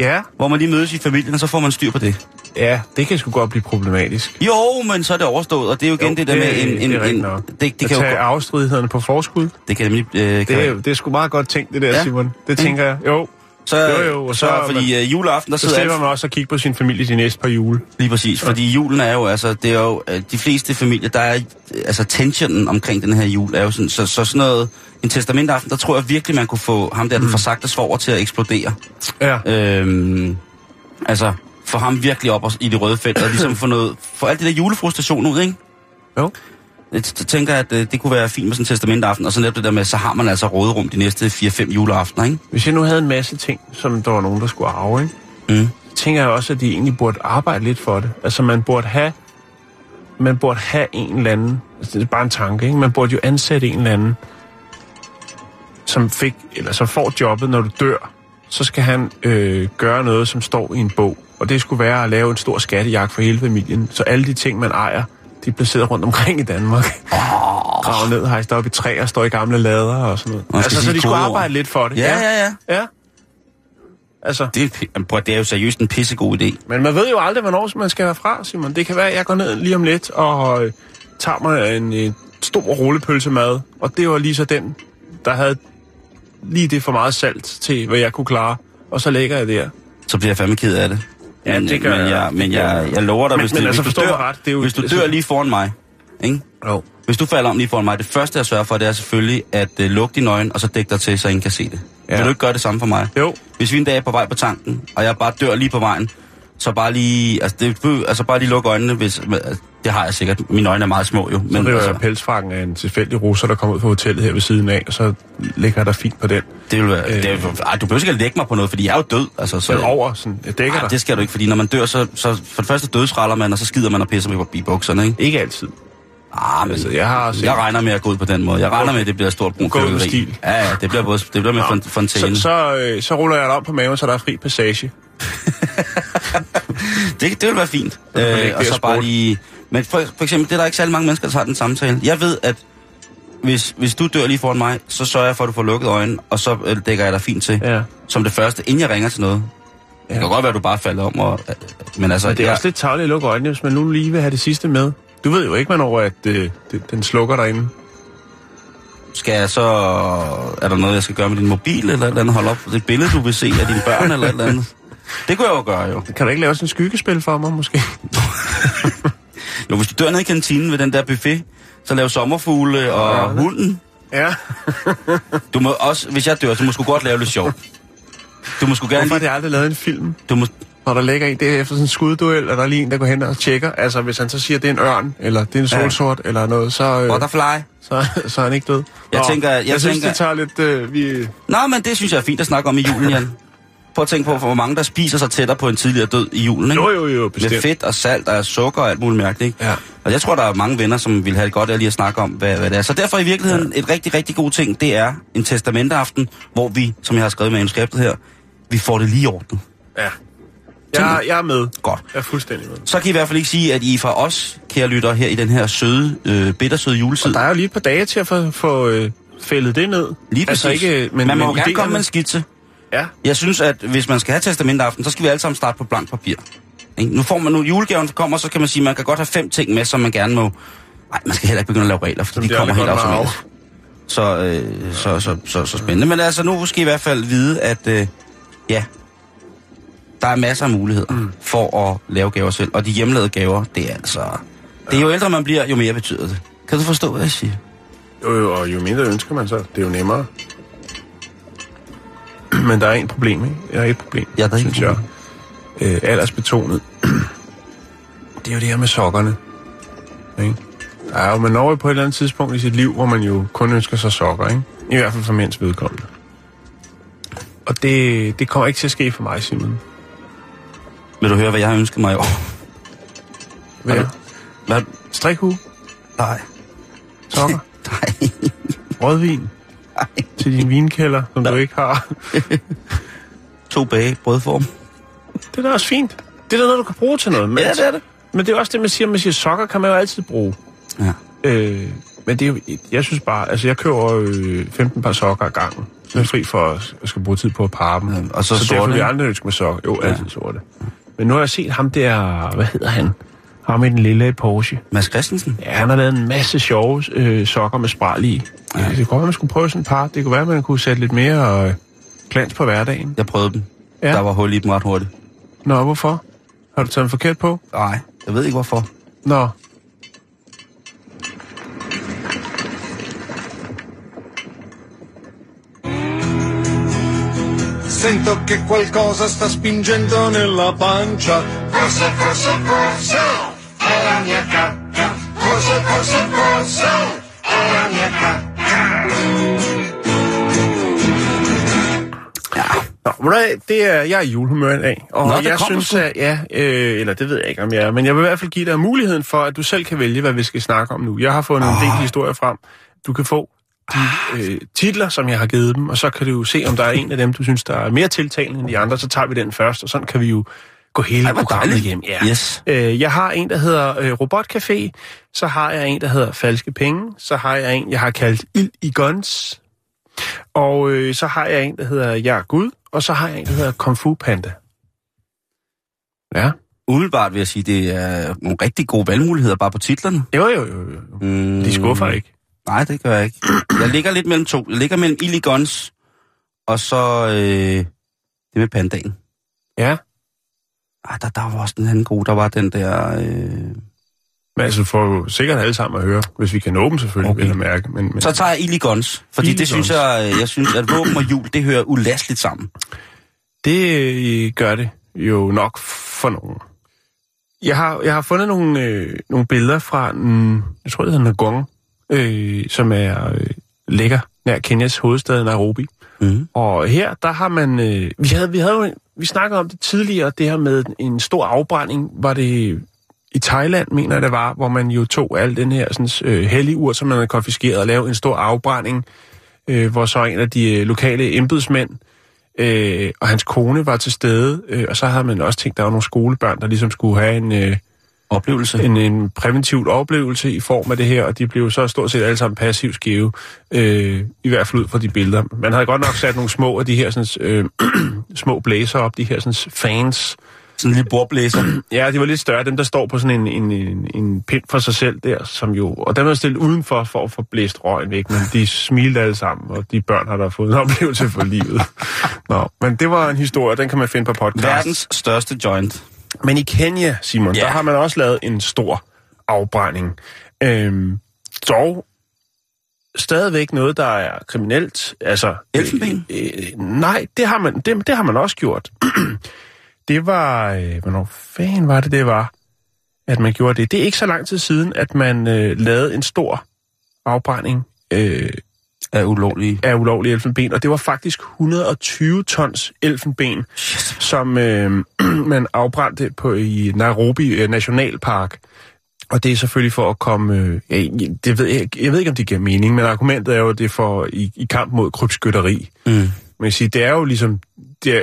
Ja, hvor man lige mødes i familien, og så får man styr på det. ja, det kan sgu godt blive problematisk. Jo, men så er det overstået, og det er jo igen Jo, det der med en... en, det er en det, det, kan jo, tage gå- afstridighederne på forskud, det kan nemlig... Øh, det er, det er sgu meget godt tænkt, det der, Ja. Simon. Det tænker jeg. Jo, så, jo, jo, og så, så- fordi øh, juleaften, der så sidder alt, man også at kigge på sin familie de næste par jule. lige præcis, fordi julen er jo, altså, det er jo, øh, de fleste familier, der er, øh, altså, tensionen omkring den her jul er jo sådan, så, så sådan noget, en testamentaften, der tror jeg virkelig, man kunne få ham der, den forsagte svoger til at eksplodere. Ja. Øhm, altså, få ham virkelig op i det røde felt, og ligesom få noget, få alt det der julefrustration ud, ikke? Jo. Jeg tænker, at øh, det kunne være fint med sådan en testamentaften, og så netop det der med, så har man altså råderum de næste 4-5 juleaftener, ikke? Hvis jeg nu havde en masse ting, som der var nogen, der skulle arve, ikke? Mm. tænker jeg også, at de egentlig burde arbejde lidt for det. Altså, man burde have, man burde have en eller anden, altså det er bare en tanke, ikke? Man burde jo ansætte en eller anden, som fik, eller som får jobbet, når du dør. Så skal han øh, gøre noget, som står i en bog. Og det skulle være at lave en stor skattejagt for hele familien. Så alle de ting, man ejer, de er placeret rundt omkring i Danmark. Oh. Gravet ned, hejst op i træer, står i gamle lader og sådan noget. Man Altså, så de skulle arbejde lidt for det. Ja, ja, ja. Ja. Altså, Det, er prøv, det er jo seriøst en pissegod idé. men man ved jo aldrig, hvornår man skal være fra, Simon. Det kan være, at jeg går ned lige om lidt og øh, tager mig en øh, stor rullepølsemad. Og det var lige så den, der havde lige det for meget salt til, hvad jeg kunne klare. Og så lægger jeg der. Så bliver jeg fandme ked af det. Ja, men, det gør men jeg. jeg. Men jeg, jeg. lover dig, Men- hvis, men det, altså, hvis, du dør, ret, det er jo- hvis du dør lige foran mig, ikke? Jo. Hvis du falder om lige foran mig, det første jeg sørger for, det er selvfølgelig at uh, lukke dine øjne, og så dække dig til, så ingen kan se det. Ja. Vil du ikke gøre det samme for mig? Jo. Hvis vi en dag er på vej på tanken, og jeg bare dør lige på vejen, så bare lige, altså, det, altså bare lige lukke øjnene, hvis, altså, det har jeg sikkert. Mine øjne er meget små jo. Men Men det var altså, pelsfrakken af en tilfældig russer, der kom ud fra hotellet her ved siden af, og så ligger der fint på den. det vil være, øh, det, ej, du behøver ikke at lægge mig på noget, fordi jeg er jo død. Altså, så, Så over, sådan, jeg dækker ej, dig. det skal du ikke, fordi når man dør, så, så for det første dødsraller man, og så skider man og pisser med i bukserne, ikke? Ikke altid. Ah, men Altså, jeg har set... jeg regner med at gå ud på den måde. Jeg regner Okay. med, at det bliver et stort fyrværkeri. stil. Ja, ja, det bliver, både, det bliver med fon- fontæne. så, så, øh, så ruller jeg dig om på maven, så der er fri passage. Det, det vil være fint. man Øh, og så bare lige... Men for, for eksempel, det er der ikke særlig mange mennesker, der tager den samtale. Jeg ved, at hvis, hvis du dør lige foran mig, så sørger jeg for, at du får lukket øjnene, og så øh, dækker jeg dig fint til. Ja. Som det første, inden jeg ringer til noget. Ja. Det kan godt være, at du bare falder om. Og, øh, men altså, Men det er jeg, også lidt tavligt at lukke øjnene, hvis man nu lige vil have det sidste med. Du ved jo ikke, hvornår at, øh, det, den slukker derinde. skal jeg så... Er der noget, jeg skal gøre med din mobil, eller et eller andet? Hold op. Det et billede, du vil se af dine børn, eller et eller andet. Det kunne jeg jo gøre, jo. Kan du ikke lave sådan en skyggespil for mig, måske? Jo, hvis du dør nede i kantinen ved den der buffet, så lav sommerfugle og Ja. hunden. Ja. Du må også, hvis jeg dør, så må du godt lave lidt sjov. Du må sgu gerne Hvorfor har de aldrig lavet en film, Du må, hvor der ligger en, det er efter sådan en skudduel, og der er lige en, der går hen og tjekker. Altså, hvis han så siger, at det er en ørn, eller det er en solsort, ja. eller noget, så, øh, butterfly. så, så er han ikke død. Jeg tænker- jeg jeg synes, tænker- det tager lidt... Øh, vi, Nå, men det synes jeg er fint at snakke om i julen, Jan. Prøv at tænke på, hvor mange der spiser sig tættere på en tidligere død i julen, ikke? jo, jo, jo, Med bestemt. fedt og salt og sukker og alt muligt mærkeligt, ikke? Ja. Og jeg tror, der er mange venner, som vil have det godt af lige at snakke om, hvad, hvad det er. Så derfor i virkeligheden, ja. et rigtig, rigtig god ting, det er en testamentaften, hvor vi, som jeg har skrevet med manuskriptet her, vi får det lige ordnet. Ja. Jeg, jeg er med. Godt. Jeg er fuldstændig med. Så kan I i hvert fald ikke sige, at I fra os, kære lytter, her i den her søde, øh, bittersøde juletid, Der er jo lige et par dage til at få, få øh, fældet det ned. lige præcis, Altså ikke, men, man må jo men gerne idéerne- komme med en skitse. Ja. Jeg synes, at hvis man skal have testamentaften, så skal vi alle sammen starte på blank papir. Ikke? Nu får man nu julegaven kommer, så kan man sige, at man kan godt have fem ting med, som man gerne må... Nej, man skal heller ikke begynde at lave regler, for de kommer helt automatisk. Så, øh, så, så, så, så spændende. Men altså, nu skal I i hvert fald vide, at øh, ja, der er masser af muligheder mm. for at lave gaver selv. Og de hjemmelavede gaver, det er altså... Det er jo ældre man bliver, jo mere betyder det. Kan du forstå, hvad jeg siger? Jo, jo, og jo mindre ønsker man så, det er jo nemmere. Men der er en problem, ikke? Der er et problem, Ja, der er et synes jeg. Øh, aldersbetonet. det er jo det her med sokkerne. Ikke? Der er jo, man når jo på et eller andet tidspunkt i sit liv, hvor man jo kun ønsker sig sokker, ikke? I hvert fald for mænds vedkommende. Og det, det kommer ikke til at ske for mig, Simon. Vil du høre, hvad jeg har ønsket mig i år? Hvad? Du- Hvad? Strikhue? Nej. Sokker? Nej. Rødvin? Nej. Til din vinkælder, som du ikke har? To bage brødform. Det er da også fint. Det er da noget, du kan bruge til noget. Men, Ja, det er det. Men det er også det, man siger, man siger, sokker kan man jo altid bruge. Ja. Øh, men det er jo, jeg synes bare, altså jeg køber øh, 15 par sokker ad gangen. Så er jeg fri for at at skal bruge tid på at parre dem. Ja, og så så sorte, derfor vil jeg aldrig ønske med sokker. Jo, altid ja. sorte. Men nu har jeg set ham der, hvad hedder han? Ham i den lille Porsche. Mads Christensen? Ja, han har lavet en masse sjove øh, sokker med spral i. Ja. Det kunne være, man skulle prøve sådan et par. Det kunne være, at man kunne sætte lidt mere øh, glans på hverdagen. Jeg prøvede dem. Ja. Ja. Der var hul i dem ret hurtigt. Nå, hvorfor? Har du taget dem forkert på? Nej, jeg ved ikke hvorfor. Nå, Sento che qualcosa sta spingendo nella pancia. Forse, forse, forse Forse, forse, forse è la mia cacca. Nå, det er, jeg er i julehumør i dag, og Nå, jeg synes, at, ja, øh, eller det ved jeg ikke, om jeg er, men jeg vil i hvert fald give dig muligheden for, at du selv kan vælge, hvad vi skal snakke om nu. Jeg har fundet oh. en del historier frem. Du kan få de øh, titler, som jeg har givet dem, og så kan du jo se, om der er en af dem, du synes, der er mere tiltalende end de andre, så tager vi den først, og sådan kan vi jo gå hele Ej, programmet dejligt. hjem. Ja. Yes. Øh, jeg har en, der hedder øh, Robotcafé, så har jeg en, der hedder Falske Penge, så har jeg en, jeg har kaldt Ild i Guns, og øh, så har jeg en, der hedder Jeg er Gud, og så har jeg en, der hedder Kung Fu Panda. Ja. Umiddelbart vil jeg sige, det er nogle rigtig gode valgmuligheder bare på titlerne. Jo, jo, jo. jo. Mm, De skuffer ikke. Nej, det gør jeg ikke. Jeg ligger lidt mellem to. Jeg ligger mellem Illigons og så øh, det med pandaen. Ja. Ej, der, der var også den anden gode. Der var den der... Øh... Men altså, får jo sikkert alle sammen at høre, hvis vi kan nå dem selvfølgelig, Okay. vil jeg mærke. Men, men Så tager jeg Illigons, fordi det Illigons. synes jeg, øh, jeg synes, at våben og jul, det hører ulastligt sammen. det øh, gør det jo nok for nogen. Jeg har, jeg har fundet nogle, øh, nogle billeder fra, mm, jeg tror det hedder Ngong, øh, som er øh, ligger nær Kenyas hovedstad Nairobi. Mm. Og her, der har man... Øh, vi, havde, vi, havde jo, vi snakkede om det tidligere, det her med en stor afbrænding. Var det i Thailand, mener jeg det var, hvor man jo tog al den her sådan, øh, hellige ur, som man havde konfiskeret, og lavede en stor afbrænding, øh, hvor så en af de øh, lokale embedsmænd øh, og hans kone var til stede. Øh, og så havde man også tænkt, der var nogle skolebørn, der ligesom skulle have en... Øh, Oplevelse. en, en præventivt oplevelse i form af det her, og de blev så stort set alle sammen passivt skæve, øh, i hvert fald ud fra de billeder. Man havde godt nok sat nogle små af de her sådan, øh, små blæser op, de her sådan, fans. Sådan en lille bordblæser. Ja, de var lidt større, dem der står på sådan en, en, en, en pind for sig selv der, som jo, og dem er stillet udenfor for at få blæst røgen væk, men de smilte alle sammen, og de børn har der fået en oplevelse for livet. Nå, men det var en historie, den kan man finde på podcast. Verdens største joint. Men i Kenya, Simon, Ja. der har man også lavet en stor afbrænding. Øhm, dog stadigvæk noget, der er kriminelt. Altså, Elfenben? Øh, øh, nej, det har, man, det, det har man også gjort. det var... Øh, hvornår fanden var det, det var, at man gjorde det? Det er ikke så lang tid siden, at man øh, lavede en stor afbrænding øh, Er ulovlige. af ulovlige elfenben, og det var faktisk 120 tons elfenben, som øh, man afbrændte på i Nairobi øh, Nationalpark. Og det er selvfølgelig for at komme... Øh, ja, det ved jeg, jeg ved ikke, om det giver mening, men argumentet er jo, at det er for i, i kamp mod krybskytteri. Mm. Kan sige, det er jo ligesom... Det er,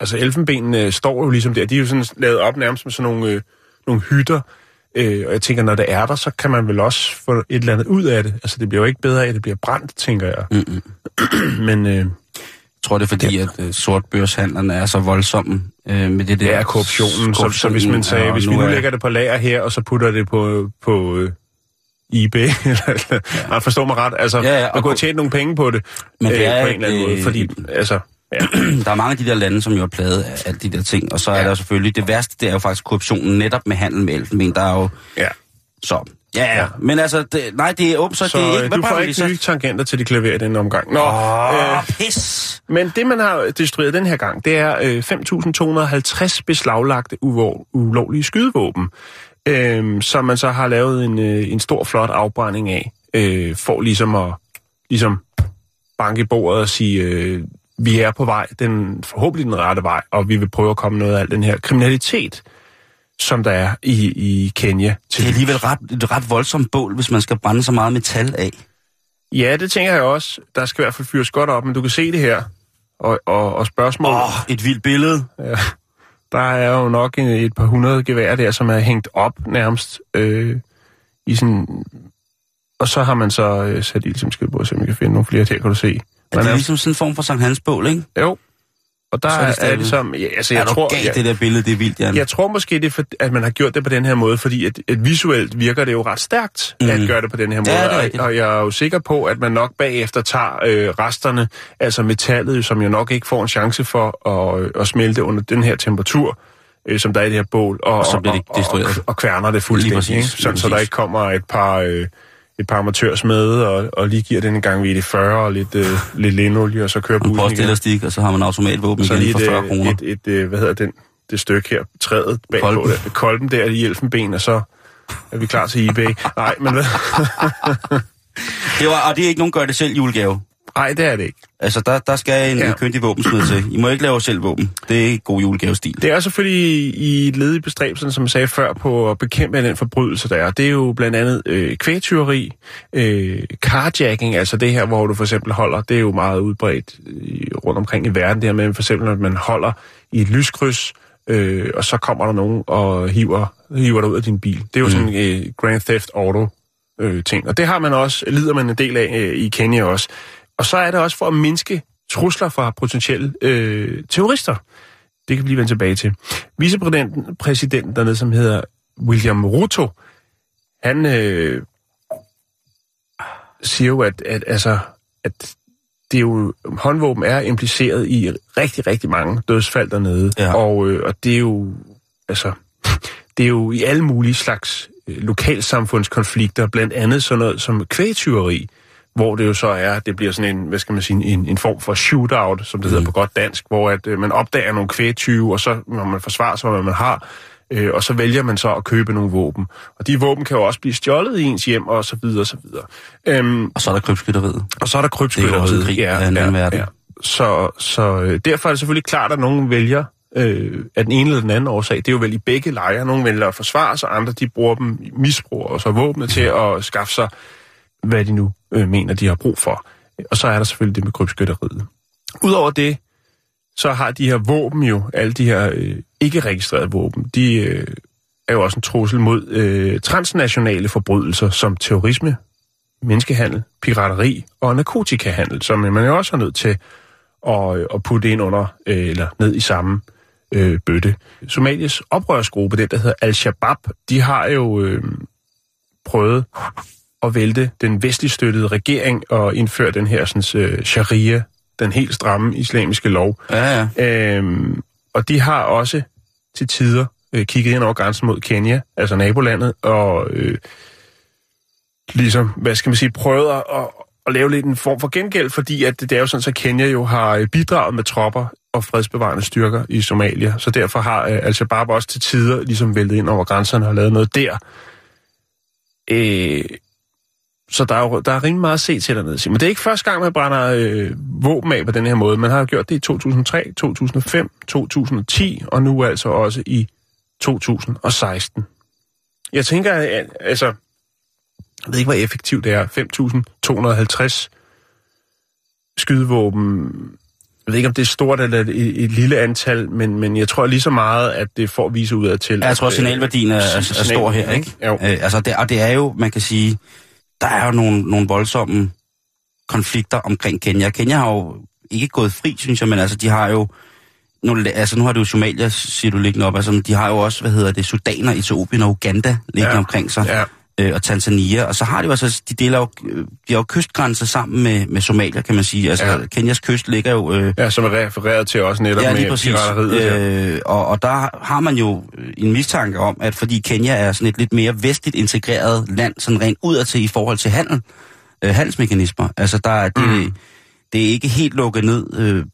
altså, elfenbenene står jo ligesom der. De er jo sådan lavet op nærmest som sådan nogle, øh, nogle hytter. Øh, og jeg tænker, når det er der, så kan man vel også få et eller andet ud af det. Altså, det bliver jo ikke bedre af, at det bliver brændt, tænker jeg. Mm-mm. Men øh, Jeg tror, det er fordi, at uh, sortbørshandlerne er så voldsomme uh, med det der... er korruptionen. Så, så hvis man sagde, ja, hvis vi nu er- lægger det på lager her, og så putter det på, på øh, eBay, eller, man forstår mig ret, altså, Ja, ja, ja, og man kunne ko- tjene nogle penge på det, Men det øh, er på en eller anden et, måde, øh, fordi, altså, ja, der er mange af de der lande, som jo er plaget af alle de der ting. Og så er Ja. der jo selvfølgelig... Det værste, det er jo faktisk korruptionen netop med handel med elfenben. Der er jo... ja. Så... Ja, ja. Men altså, det, nej, det er åbent, så, Så det er ikke... øh, Hvad du får ikke så? nye tangenter til de klaver i den omgang. Nå, Åh, øh, pis! men det, man har destrueret den her gang, det er øh, 5.250 beslaglagte ulovlige skydevåben, øh, som man så har lavet en, øh, en stor, flot afbrænding af, øh, for ligesom at ligesom banke bordet og sige, øh, vi er på vej, den forhåbentlig den rette vej, og vi vil prøve at komme noget af al den her kriminalitet, som der er i, i Kenya. Til Det er alligevel ret, et ret voldsomt bål, hvis man skal brænde så meget metal af. Ja, det tænker jeg også. Der skal i hvert fald fyres godt op, men du kan se det her. Og, og, og spørgsmål. Åh, oh, et vildt billede. Ja, der er jo nok en, et par hundrede geværer der, som er hængt op nærmest øh, i sådan... Og så har man så øh, sat ild som skidbord, så man kan finde nogle flere til, kan du se. Er det ligesom sådan en form for Sankt Hans bål, ikke? jo. Og der Så er det er stadig- det som... Ja, altså, Jeg er tror, gav jeg, det der billede, det er vildt, Jan. jeg tror måske, det er, for, at man har gjort det på den her måde, fordi at, at visuelt virker det jo ret stærkt mm. at gøre det på den her måde. Ja, det er og, og jeg er jo sikker på, at man nok bagefter tager øh, resterne, altså metallet, som jo nok ikke får en chance for at, øh, at smelte under den her temperatur, øh, som der er i det her bål, og, Og så bliver det og, og, og, kværner det fuldstændig, præcis, ikke? Sådan, så der ikke kommer et par... Øh, et par amatørsmede, og, og lige giver den en gang ved det 40 og lidt, øh, lidt linolie, og så kører En bussen igen. postelastik, og så har man automatvåben igen lige for 40 kroner. et, et, et, øh, hvad hedder den, det stykke her, træet bagpå, Kolben. der, kolben der i elfenben, og så er vi klar til eBay. Nej, men hvad? Det var, og det er ikke nogen gør det selv julegave. Nej, det er det ikke. Altså, der, der skal en, Ja. en kyndig våbensmed til. I må ikke lave selv våben. Det er ikke god julegavestil. Det er selvfølgelig i et led i bestræbelsen, som jeg sagde før, på at bekæmpe den forbrydelse, der er. Det er jo blandt andet øh, kvægtyveri, øh, carjacking, altså det her, hvor du for eksempel holder, det er jo meget udbredt i, rundt omkring i verden, det her med for eksempel, at man holder i et lyskryds, øh, og så kommer der nogen og hiver, hiver dig ud af din bil. Det er jo mm. sådan en øh, Grand Theft Auto øh, ting. Og det har man også, lider man en del af øh, i Kenya også. Og så er det også for at mindske trusler fra potentielle øh, terrorister. Det kan vi lige vende tilbage til. Vicepræsidenten præsidenten dernede, som hedder William Ruto, han øh, siger jo, at, at, altså, at det er jo, håndvåben er impliceret i rigtig, rigtig mange dødsfald dernede. Ja. Og, øh, og det er jo, altså, det er jo i alle mulige slags øh, lokalsamfundskonflikter, blandt andet sådan noget som kvægtyveri, hvor det jo så er, det bliver sådan en, hvad skal man sige, en, en form for shootout, som det hedder på godt dansk, hvor at, øh, man opdager nogle kvægtyve, og så når man forsvarer sig, hvad man har, øh, og så vælger man så at købe nogle våben. Og de våben kan jo også blive stjålet i ens hjem, og så videre, og så videre. Øhm, Og så er der krybskytteriet. og så er der krybskytteriet. Det er også en krig af en anden verden. Så, så øh, derfor er det selvfølgelig klart, at nogen vælger øh, af den ene eller den anden årsag. Det er jo vel i begge lejre. Nogle vælger at forsvare sig, andre de bruger dem, misbruger og så våbne til at skaffe sig, hvad de nu øh, mener, de har brug for. Og så er der selvfølgelig det med krybskytteriet. Udover det, så har de her våben jo, alle de her øh, ikke registrerede våben, de øh, er jo også en trussel mod øh, transnationale forbrydelser som terrorisme, menneskehandel, pirateri og narkotikahandel, som man jo også er nødt til at, øh, at putte ind under, øh, eller ned i samme øh, bøtte. Somalias oprørsgruppe, den der hedder Al-Shabaab, de har jo øh, prøvet at vælte den vestligt støttede regering og indføre den her sådan, øh, sharia, den helt stramme islamiske lov. Ja, ja. Øhm, og de har også til tider øh, kigget ind over grænsen mod Kenya, altså nabolandet, og øh, ligesom, hvad skal man sige, prøvet at, at, lave lidt en form for gengæld, fordi at det er jo sådan, at Kenya jo har øh, bidraget med tropper og fredsbevarende styrker i Somalia, så derfor har øh, Al-Shabaab også til tider ligesom væltet ind over grænserne og lavet noget der. Øh, så der er, jo, der er rimelig meget at se til dernede. Men det er ikke første gang, man brænder øh, våben af på den her måde. Man har gjort det i 2003, 2005, 2010 og nu altså også i 2016. Jeg tænker, at, altså, jeg ved ikke, hvor effektivt det er. 5.250 skydevåben. Jeg ved ikke, om det er stort eller et, et lille antal, men, men jeg tror lige så meget, at det får vise ud af til. Ja, jeg tror, at, øh, signalværdien er, er, er stor her, ikke? Jo. Øh, altså, det, og det er jo, man kan sige, der er jo nogle, nogle voldsomme konflikter omkring Kenya. Kenya har jo ikke gået fri, synes jeg, men altså, de har jo... Nu, altså, nu har det jo Somalia, siger du liggende op. Altså, de har jo også, hvad hedder det, Sudaner, Etiopien og Uganda liggende Ja. omkring sig. Ja. Øh, og Tanzania. Og så har de jo altså, de deler jo, øh, de har jo kystgrænser sammen med, med Somalia, kan man sige. Altså, Ja. Kenyas kyst ligger jo... Øh, Ja, som er refereret til også netop Ja, lige med præcis. Øh, Øh, og, og der har man jo øh, en mistanke om, at fordi Kenya er sådan et lidt mere vestligt integreret land, sådan rent udadtil i forhold til handel, øh, handelsmekanismer, altså der er det, mm. det er ikke helt lukket ned øh,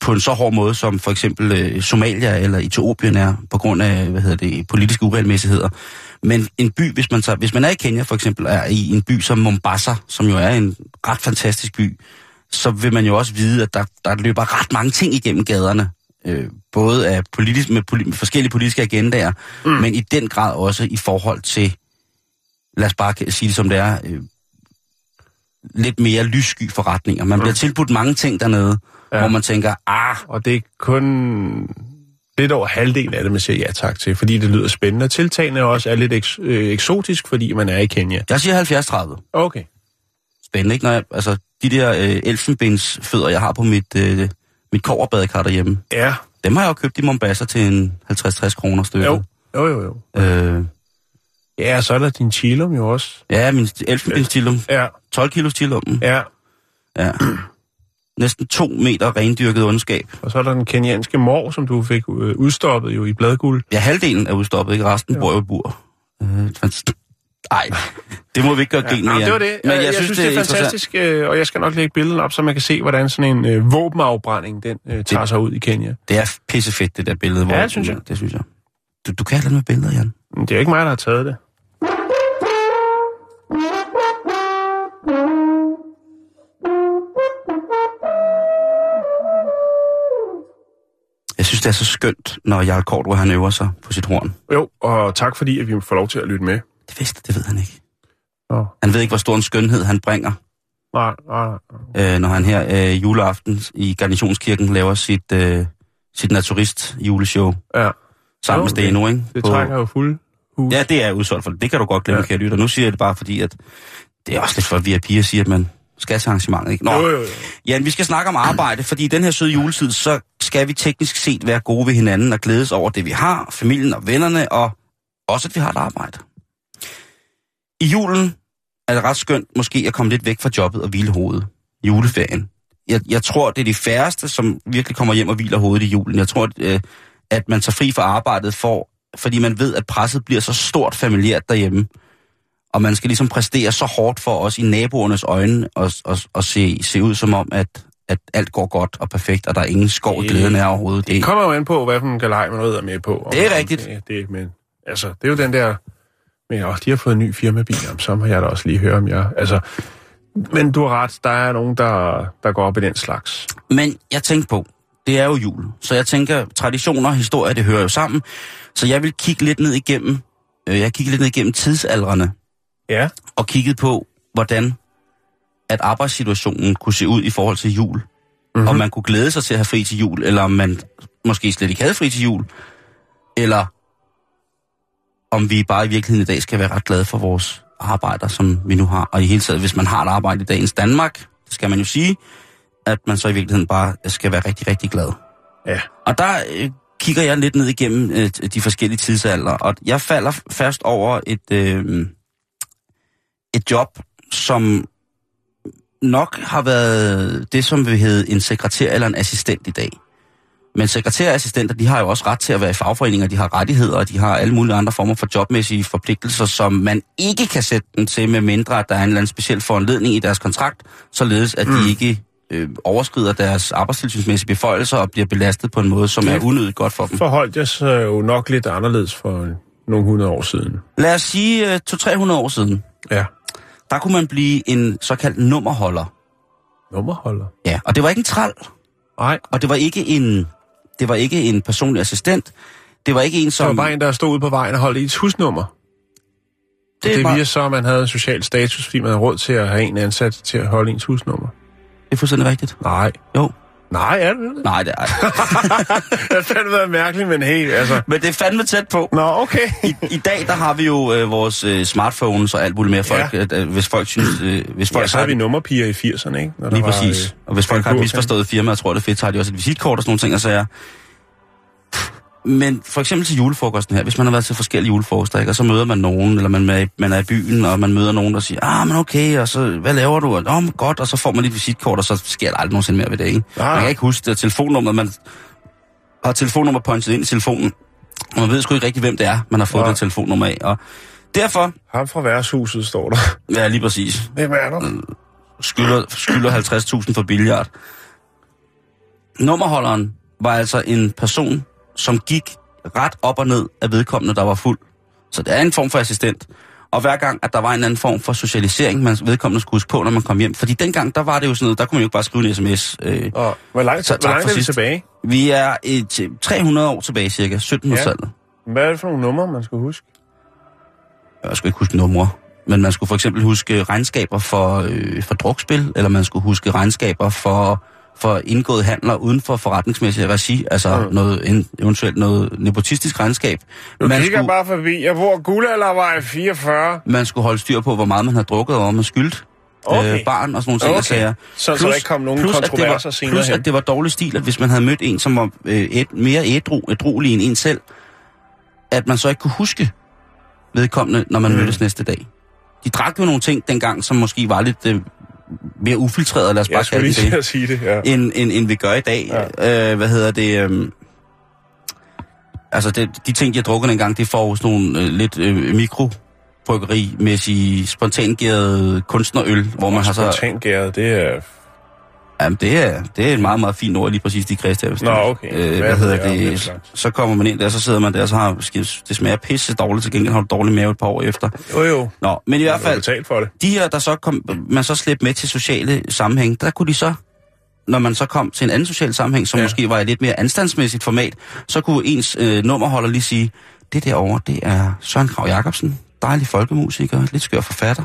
på en så hård måde, som for eksempel øh, Somalia eller Etiopien er, på grund af hvad hedder det, politiske uregelmæssigheder. Men en by, hvis man, tager, hvis man er i Kenya for eksempel, er i en by som Mombasa, som jo er en ret fantastisk by, så vil man jo også vide, at der, der løber ret mange ting igennem gaderne. Øh, både af politisk, med, poli, med forskellige politiske agendaer, mm. men i den grad også i forhold til, lad os bare sige det som det er, øh, lidt mere lyssky forretninger. Man mm. bliver tilbudt mange ting dernede, ja. hvor man tænker, ah, Og det er kun lidt over halvdelen af det, man siger ja tak til, fordi det lyder spændende. Tiltagene også er lidt eks- øh, eksotisk, fordi man er i Kenya. jeg siger 70-30. Okay. Spændende, ikke? Når jeg, altså, de der øh, elfenbensfødder, jeg har på mit, øh, mit koverbadekar derhjemme, Ja. dem har jeg jo købt i Mombasa til en 50-60 kroner stykke. Jo. Jo, jo, jo. Øh, Ja, så er der din chilum jo også. ja, min elfenbenstillum. Ja, 12 kilos chillummen. ja. Ja. Næsten to meter rendyrket ondskab. Og så er der den kenyanske mor, som du fik øh, udstoppet jo i bladguld. Ja, halvdelen er udstoppet, ikke? Resten bor jo i bur. Øh, fant- Ej, det må vi ikke gøre grin med, det var det. Men jeg, jeg synes, det er, fantastisk, øh, og jeg skal nok lægge billedet op, så man kan se, hvordan sådan en øh, våbenafbrænding, den øh, tager sig ud i Kenya. Det er pissefedt, det der billede. Hvor, Ja, det synes jeg. Det synes jeg. Du, du kan have lidt med billeder, Jan. Men det er jo ikke mig, der har taget det. Det er så skønt, når Jarl Kortrup, han øver sig på sit horn. Jo, og tak fordi, at vi får lov til at lytte med. Det vidste, det ved han ikke. Nå. Han ved ikke, hvor stor en skønhed han bringer, Nej, nej, nej. øh, når han her øh, juleaften i Garnitionskirken laver sit, øh, sit naturist juleshow Ja. sammen Jo, med Steno, ikke? Det På- trækker jo fuld hus. Ja, det er udsolgt for det. Det kan du godt glemme. Ja. kære lytter. Nu siger jeg det bare fordi, at det er også lidt for VIP at sige, at man skal til arrangementet, ikke? Nå, Jo, jo, jo. Jan, vi skal snakke om arbejde, fordi i den her søde juletid, så skal vi teknisk set være gode ved hinanden og glædes over det, vi har, familien og vennerne, og også, at vi har et arbejde. I julen er det ret skønt måske at komme lidt væk fra jobbet og hvile hovedet. Juleferien. Jeg, jeg tror, det er de færreste, som virkelig kommer hjem og hviler hovedet i julen. Jeg tror, at, øh, at man tager fri fra arbejdet, for, fordi man ved, at presset bliver så stort familiært derhjemme. Og man skal ligesom præstere så hårdt for os i naboernes øjne og, og, og se, se ud som om, at, at alt går godt og perfekt, og der er ingen skov i Det- glæden af overhovedet. Det kommer jo an på, hvad for en galej man rider med på. Om- Det er om rigtigt. Det, det, men, altså, det er jo den der... Men åh, de har fået en ny firmabil, jamen, så må jeg da også lige høre om jeg... Altså, men du har ret, der er nogen, der, der går op i den slags. Men jeg tænkte på, det er jo jul, så jeg tænker, traditioner og historie, det hører jo sammen. Så jeg vil kigge lidt ned igennem, øh, jeg kigger lidt ned igennem tidsaldrene, Ja. og kigget på, hvordan at arbejdssituationen kunne se ud i forhold til jul. Mm-hmm. Om man kunne glæde sig til at have fri til jul, eller om man måske slet ikke havde fri til jul, eller om vi bare i virkeligheden i dag skal være ret glade for vores arbejder, som vi nu har. Og i hele taget, hvis man har et arbejde i dagens Danmark, det skal man jo sige, at man så i virkeligheden bare skal være rigtig, rigtig glad. Ja. Og der øh, kigger jeg lidt ned igennem øh, de forskellige tidsalder, og jeg falder først over et, øh, et job, som nok har været det, som vil hedde en sekretær eller en assistent i dag. Men sekretærer og assistenter, de har jo også ret til at være i fagforeninger, de har rettigheder, og de har alle mulige andre former for jobmæssige forpligtelser, som man ikke kan sætte dem til, med mindre at der er en eller anden speciel foranledning i deres kontrakt, således at mm. de ikke øh, overskrider deres arbejdstilsynsmæssige beføjelser og bliver belastet på en måde, som er unødigt godt for dem. Forholdt jeg så jo nok lidt anderledes for nogle hundrede år siden. Lad os sige øh, 200-300 år siden, Ja. Der kunne man blive en såkaldt nummerholder. Nummerholder. Ja, og det var ikke en træl, Nej, og det var ikke en, det var ikke en personlig assistent. Det var ikke en, så var som... bare en, der stod ude på vejen og holdt ens husnummer. Det, er det bare- så, at man havde en social status, fordi man havde råd til at have en ansat til at holde ens husnummer. Det er fuldstændig rigtigt. Nej. Jo. Nej, er det det? Nej, det er Det har fandme været mærkeligt, men hey, altså... Men det er fandme tæt på. Nå, okay. I, I dag, der har vi jo øh, vores øh, smartphones og alt muligt mere. Folk, Ja. ja. øh, hvis folk synes... Øh, hvis folk Ja, så har vi nummerpiger i 80'erne, ikke? Når Lige var, præcis. øh, Og hvis folk har et misforstået firma, og tror, det er fedt, så har de også et visitkort og sådan nogle ting, og så er... Men for eksempel til julefrokosten her, hvis man har været til forskellige julefrokoster, ikke, og så møder man nogen, eller man, er i- man er i byen, og man møder nogen, der siger, ah, men okay, og så, hvad laver du? Og, oh, godt, og så får man et visitkort, og så sker der aldrig nogensinde mere ved det, ikke? Nej. Man kan ikke huske det, telefonnummeret, man har telefonnummer pointet ind i telefonen, og man ved sgu ikke rigtig, hvem det er, man har fået Nej. det telefonnummer af, og derfor, Ham fra værtshuset står der. ja, lige præcis, Hvem er der? skylder, skylder 50.000 for billiard. Nummerholderen var altså en person, som gik ret op og ned af vedkommende, der var fuld. Så det er en form for assistent. Og hver gang, at der var en anden form for socialisering, man vedkommende skulle huske på, når man kom hjem. Fordi dengang, der var det jo sådan noget, der kunne man jo ikke bare skrive en sms. Øh, Og hvor langt, Så hvor langt er vi tilbage? vi er et, 300 år tilbage cirka, 1700-tallet. Hvad er det for nogle numre, man skal huske? Jeg skulle ikke huske numre. Men man skulle for eksempel huske regnskaber for, øh, for drukspil, eller man skulle huske regnskaber for, for indgået handler uden for forretningsmæssig regi, altså Mm. noget, en, eventuelt noget nepotistisk regnskab. Du Man kigger skulle, bare forbi. Jeg bor Guldaldervej 44. man skulle holde styr på, hvor meget man havde drukket, og hvor man skyldt Okay. øh, barn og sådan nogle ting, Okay. sager. Så- så der ikke kom nogen plus, kontroverser var, senere Plus, hen. at det var dårlig stil, at hvis man havde mødt en, som var øh, et, mere ædru, ædruelig end en selv, at man så ikke kunne huske vedkommende, når man mm. mødtes næste dag. De drak jo nogle ting dengang, som måske var lidt øh, mere ufiltreret, lad os bare Jeg kalde det det, sige det, ja. end, end, end vi gør i dag. Ja. Øh, hvad hedder det? Øh, altså, det, de ting, de har drukket engang, det får sådan nogle øh, lidt øh, mikrobryggeri-mæssige spontangæret kunstnerøl, hvor man har så... Spontangæret, det er... Jamen, det er, det er et meget, meget fint ord, lige præcis de kreds der. Nå, okay. Øh, Hvad hedder det? Så kommer man ind der, så sidder man der, så har det smager pisse dårligt, til gengæld har du dårlig mave et par år efter. Jo, jo. Nå, men i hvert fald, betalt for det. de her, der så kom, man så slæbte med til sociale sammenhæng, der kunne de så, når man så kom til en anden social sammenhæng, som ja. måske var i lidt mere anstandsmæssigt format, så kunne ens øh, nummerholder lige sige, det derovre, det er Søren Krav Jacobsen, dejlig folkemusiker, lidt skør forfatter.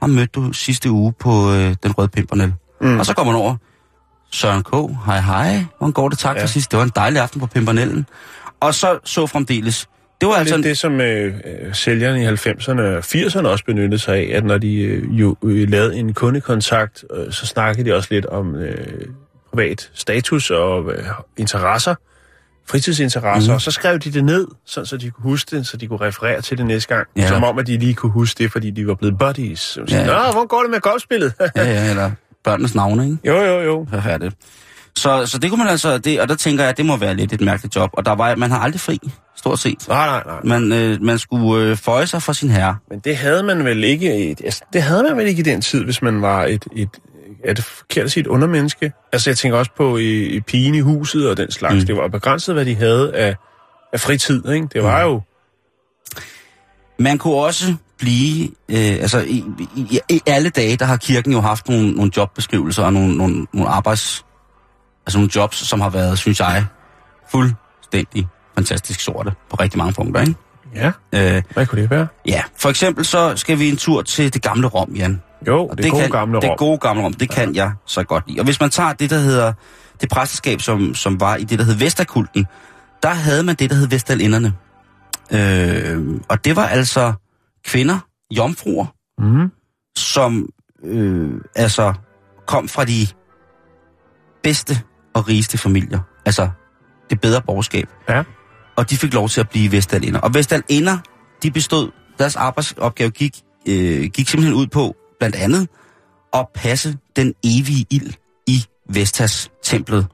Ham mødte du sidste uge på øh, Den Røde Pimpernel. Mm. Og så går man over, Søren K. Hej hej. Hvordan går det? Tak ja. For sidst. Det var en dejlig aften på Pimpernellen. Og så så fremdeles. Det var altså... Lidt det, som øh, sælgerne i 90'erne og 80'erne også benyttede sig af, at når de øh, jo øh, lavede en kundekontakt, øh, så snakkede de også lidt om øh, privat status og øh, interesser, fritidsinteresser, mm. og så skrev de det ned, så, så de kunne huske det, så de kunne referere til det næste gang. Ja. Som om, at de lige kunne huske det, fordi de var blevet buddies. Så ja. Nå, hvor går det med golfspillet? Ja, ja, eller børnenes navne, ikke? jo, jo, jo. Så er det. Så, så det kunne man altså, det, og der tænker jeg, at det må være lidt et mærkeligt job. Og der var, man har aldrig fri, stort set. Nej, nej, nej. Man, øh, man skulle øh, føje sig for sin herre. Men det havde man vel ikke, et, altså, det havde man vel ikke i den tid, hvis man var et, et er det forkert at sige et undermenneske? Altså jeg tænker også på i, i pigen i huset og den slags. Mm. Det var begrænset, hvad de havde af, af fritid, ikke? Det var Mm. jo... Man kunne også blive, øh, altså i, i, i alle dage, der har kirken jo haft nogle, nogle jobbeskrivelser og nogle, nogle, nogle arbejds, altså nogle jobs, som har været, synes jeg, fuldstændig fantastisk sorte på rigtig mange punkter, ikke? Ja, Øh, hvad kunne det være? ja, for eksempel så skal vi en tur til det gamle Rom, Jan. Jo, Og det, det gode kan, gamle Det Rom. gode gamle Rom, det kan jeg så godt lide. Og hvis man tager det, der hedder det præsteskab, som, som var i det, der hed Vesterkulten, der havde man det, der hed Vestalinderne. Øh, og det var altså kvinder, jomfruer, Mm. som øh, altså kom fra de bedste og rigeste familier. Altså det bedre borgerskab. Ja. Og de fik lov til at blive Vestalinder. Og Vestalinder, de bestod, deres arbejdsopgave gik, øh, gik simpelthen ud på, blandt andet, at passe den evige ild i Vestas-templet.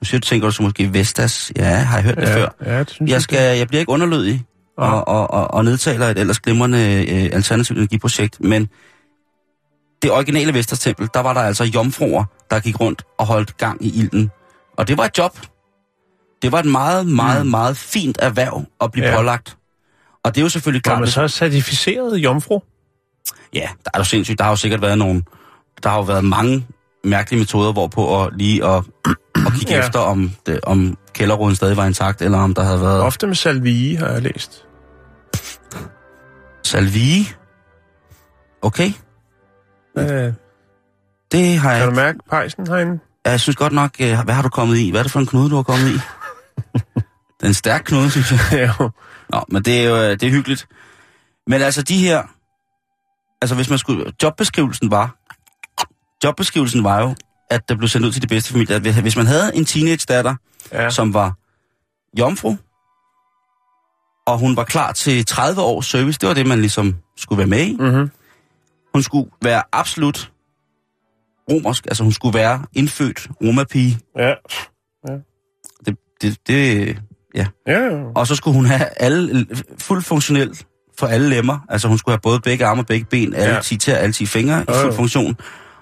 Nu siger du, tænker du så måske Vestas? Ja, har jeg hørt det Ja, før. ja, det synes Jeg, skal, jeg bliver ikke underlødig og, og, og, og nedtaler et ellers glimrende øh, alternativt energiprojekt, men det originale Vestas-tempel, der var der altså jomfruer, der gik rundt og holdt gang i ilden. Og det var et job. Det var et meget, meget, mm. meget fint erhverv at blive ja. Pålagt. Og det er jo selvfølgelig Var klart... man hvis- så certificeret jomfru? Ja, der er jo sindssygt. Der har jo sikkert været nogle... Der har jo været mange mærkelige metoder, hvorpå at lige at, at kigge. Ja. efter, om, det, om kælderruden stadig var intakt, eller om der havde været Ofte med salvie, har jeg læst. Salvie. Okay, Øh, det har kan jeg... du mærke pejsen herinde? Jeg synes godt nok... øh, Hvad har du kommet i? Hvad er det for en knude, du har kommet i? det er en stærk knude, synes jeg. Ja, jo. Nå, men det er jo øh, det er hyggeligt. Men altså de her... Altså hvis man skulle... Jobbeskrivelsen var... Jobbeskrivelsen var jo, at der blev sendt ud til de bedste familier. Hvis- man havde en teenage-datter, ja. ja. som var jomfru, og hun var klar til 30 års service, det var det, man ligesom skulle være med i. Mm-hmm. Hun skulle være absolut romersk, altså hun skulle være indfødt romapige. Ja. Det, det, det, ja. Ja. Og så skulle hun have alle, fuldt funktionel for alle lemmer. Altså hun skulle have både begge arme og begge ben, alle Ja. 10 tæer, alle 10 fingre i Jo, fuld funktion.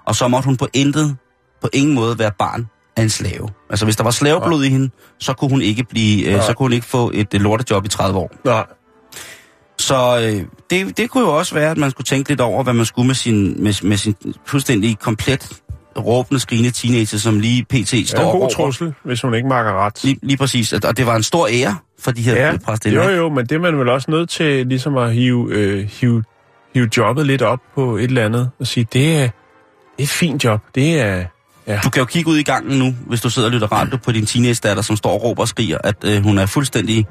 Og så måtte hun på intet, på ingen måde være barn af en slave. Altså hvis der var slaveblod i hende, så kunne hun ikke blive, øh, Nej. så kunne hun ikke få et øh, lortejob i 30 år. Nej. Så øh, det, det kunne jo også være, at man skulle tænke lidt over, hvad man skulle med sin, med, med sin fuldstændig komplet råbende, skrigende teenager, som lige pt. Står en og god trussel, hvis hun ikke makker ret. Lige, lige præcis. Og det var en stor ære for de her Ja, ja, præstinder. jo jo, men det er man vel også nødt til ligesom at hive, øh, hive, hive jobbet lidt op på et eller andet og sige, det er, det er et fint job. Det er... Ja. Du kan jo kigge ud i gangen nu, hvis du sidder og lytter radio på din teenage-datter, som står og råber og skriger, at øh, hun er fuldstændig,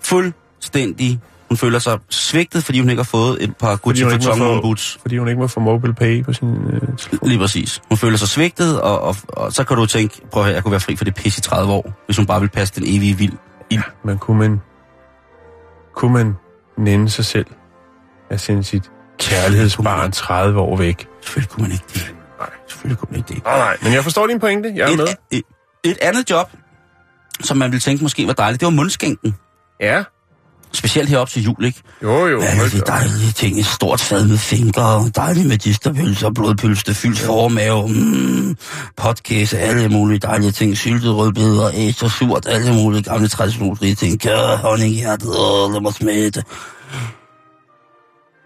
fuldstændig, hun føler sig svigtet, fordi hun ikke har fået et par Gucci Vuitton boots. Fordi hun ikke må få mobile pay på sin øh, telefon. Lige præcis. Hun føler sig svigtet, og, og, og så kan du tænke, prøv at jeg kunne være fri for det pis i 30 år, hvis hun bare vil passe den evige vild. Men kunne man, kunne man nænde sig selv at sende sit kærlighedsbarn 30 år væk? Selvfølgelig kunne man ikke det. Selvfølgelig kunne man ikke det. Nej, nej, men jeg forstår din pointe. Jeg er med. Et, et, et andet job, som man ville tænke måske var dejligt, det var mundskænken. Ja. Specielt herop til jul, ikke? Jo, jo. Ja, alle de dejlige ting. Et stort fad med fingre, dejlige medisterpølser, blodpølse, det fyldt formave, mm, podcast, alle mulige dejlige ting, syltet rødbeder, æs og surt, alle mulige gamle traditionsrige ting, kør, honning i hjertet, åh, lad mig smage det.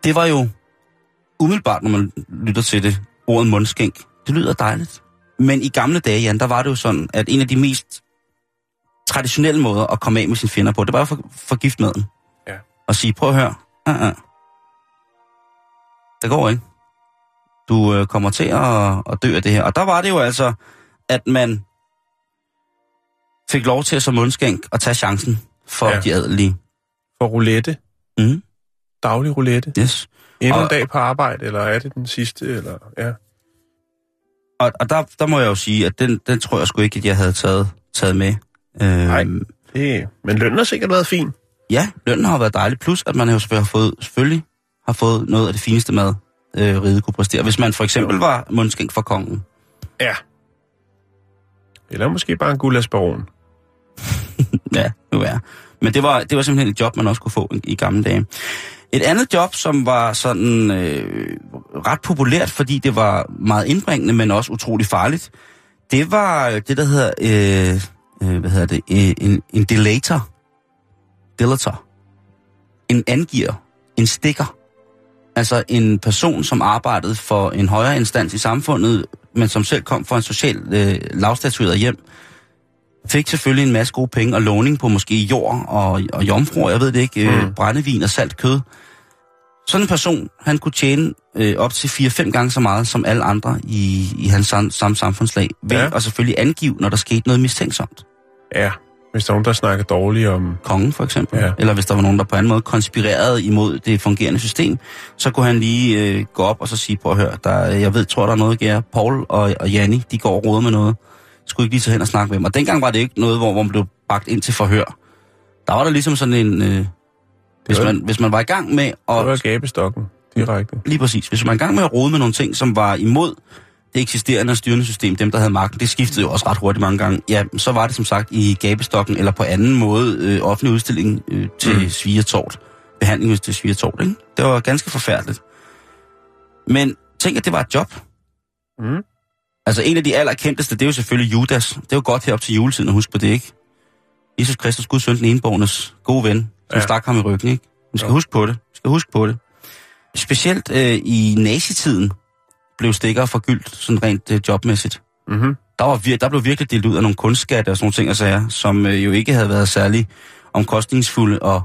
Det var jo umiddelbart, når man lytter til det, ordet mundskænk. Det lyder dejligt. Men i gamle dage, Jan, der var det jo sådan, at en af de mest traditionelle måder at komme af med sine fjender på, det var for, for giftmaden. Ja. Og sige, prøv at høre, uh -uh. det går ikke. Du øh, kommer til at, at dø af det her. Og der var det jo altså at man fik lov til at som mundskænk at tage chancen for Ja. de adelige. For roulette. Mm. Daglig roulette. Yes. Endnu en dag på arbejde, eller er det den sidste? Eller, ja. Og, og der, der må jeg jo sige, at den, den tror jeg sgu ikke, at jeg havde taget, taget med. Øhm, Nej. Det, men lønnen har sikkert været fin. Ja, lønnen har været dejlig, plus at man jo selvfølgelig har fået, selvfølgelig har fået noget af det fineste mad, øh, ride kunne præstere. Hvis man for eksempel var mundskænk for kongen. Ja. Eller måske bare en gulasbaron. Ja, nu er. Men det var, det var simpelthen et job, man også kunne få i, i gamle dage. Et andet job, som var sådan øh, ret populært, fordi det var meget indbringende, men også utrolig farligt, det var øh, det, der hedder, øh, øh, hvad hedder det, øh, en, en delator. Delator. En angiver. En stikker. Altså en person, som arbejdede for en højere instans i samfundet, men som selv kom fra en social øh, lavstatueret hjem, fik selvfølgelig en masse gode penge og låning på måske jord og, og jomfruer, jeg ved det ikke, øh, Mm. brændevin og salt kød. Sådan en person, han kunne tjene øh, op til 4-5 gange så meget som alle andre i, i hans sam, samme samfundslag, ved Ja. at selvfølgelig angive, når der skete noget mistænksomt. Ja, hvis der er nogen, der snakker dårligt om... Kongen for eksempel, Ja. eller hvis der var nogen, der på anden måde konspirerede imod det fungerende system, så kunne han lige øh, gå op og så sige, prøv at høre, der, jeg ved, tror der er noget, Gere. Paul og, og Janni, de går og roder med noget. Skulle ikke lige tage hen og snakke med dem. Og dengang var det ikke noget, hvor, man blev bragt ind til forhør. Der var der ligesom sådan en... Øh, hvis, man, hvis man var i gang med Det var at... gabestokken direkte. Lige præcis. Hvis man var i gang med at rode med nogle ting, som var imod det eksisterende styrende system, dem der havde magten, det skiftede jo også ret hurtigt mange gange. Ja, så var det som sagt i gabestokken, eller på anden måde øh, offentlig udstilling øh, til mm. svigertort. Behandling til svigertort, ikke? Det var ganske forfærdeligt. Men tænk, at det var et job. Mm. Altså en af de allerkendteste, det er jo selvfølgelig Judas. Det er jo godt herop til juletiden at huske på det, ikke? Jesus Kristus, Guds søn, den enbornes gode ven, som Ja. stak ham i ryggen, ikke? Vi skal Jo. huske på det. Vi skal huske på det. Specielt øh, i nazitiden blev stikker forgyldt, sådan rent øh, jobmæssigt. Mm-hmm. Der, var vir- der blev virkelig delt ud af nogle kunstskatte og sådan nogle ting og sager, som øh, jo ikke havde været særlig omkostningsfulde og,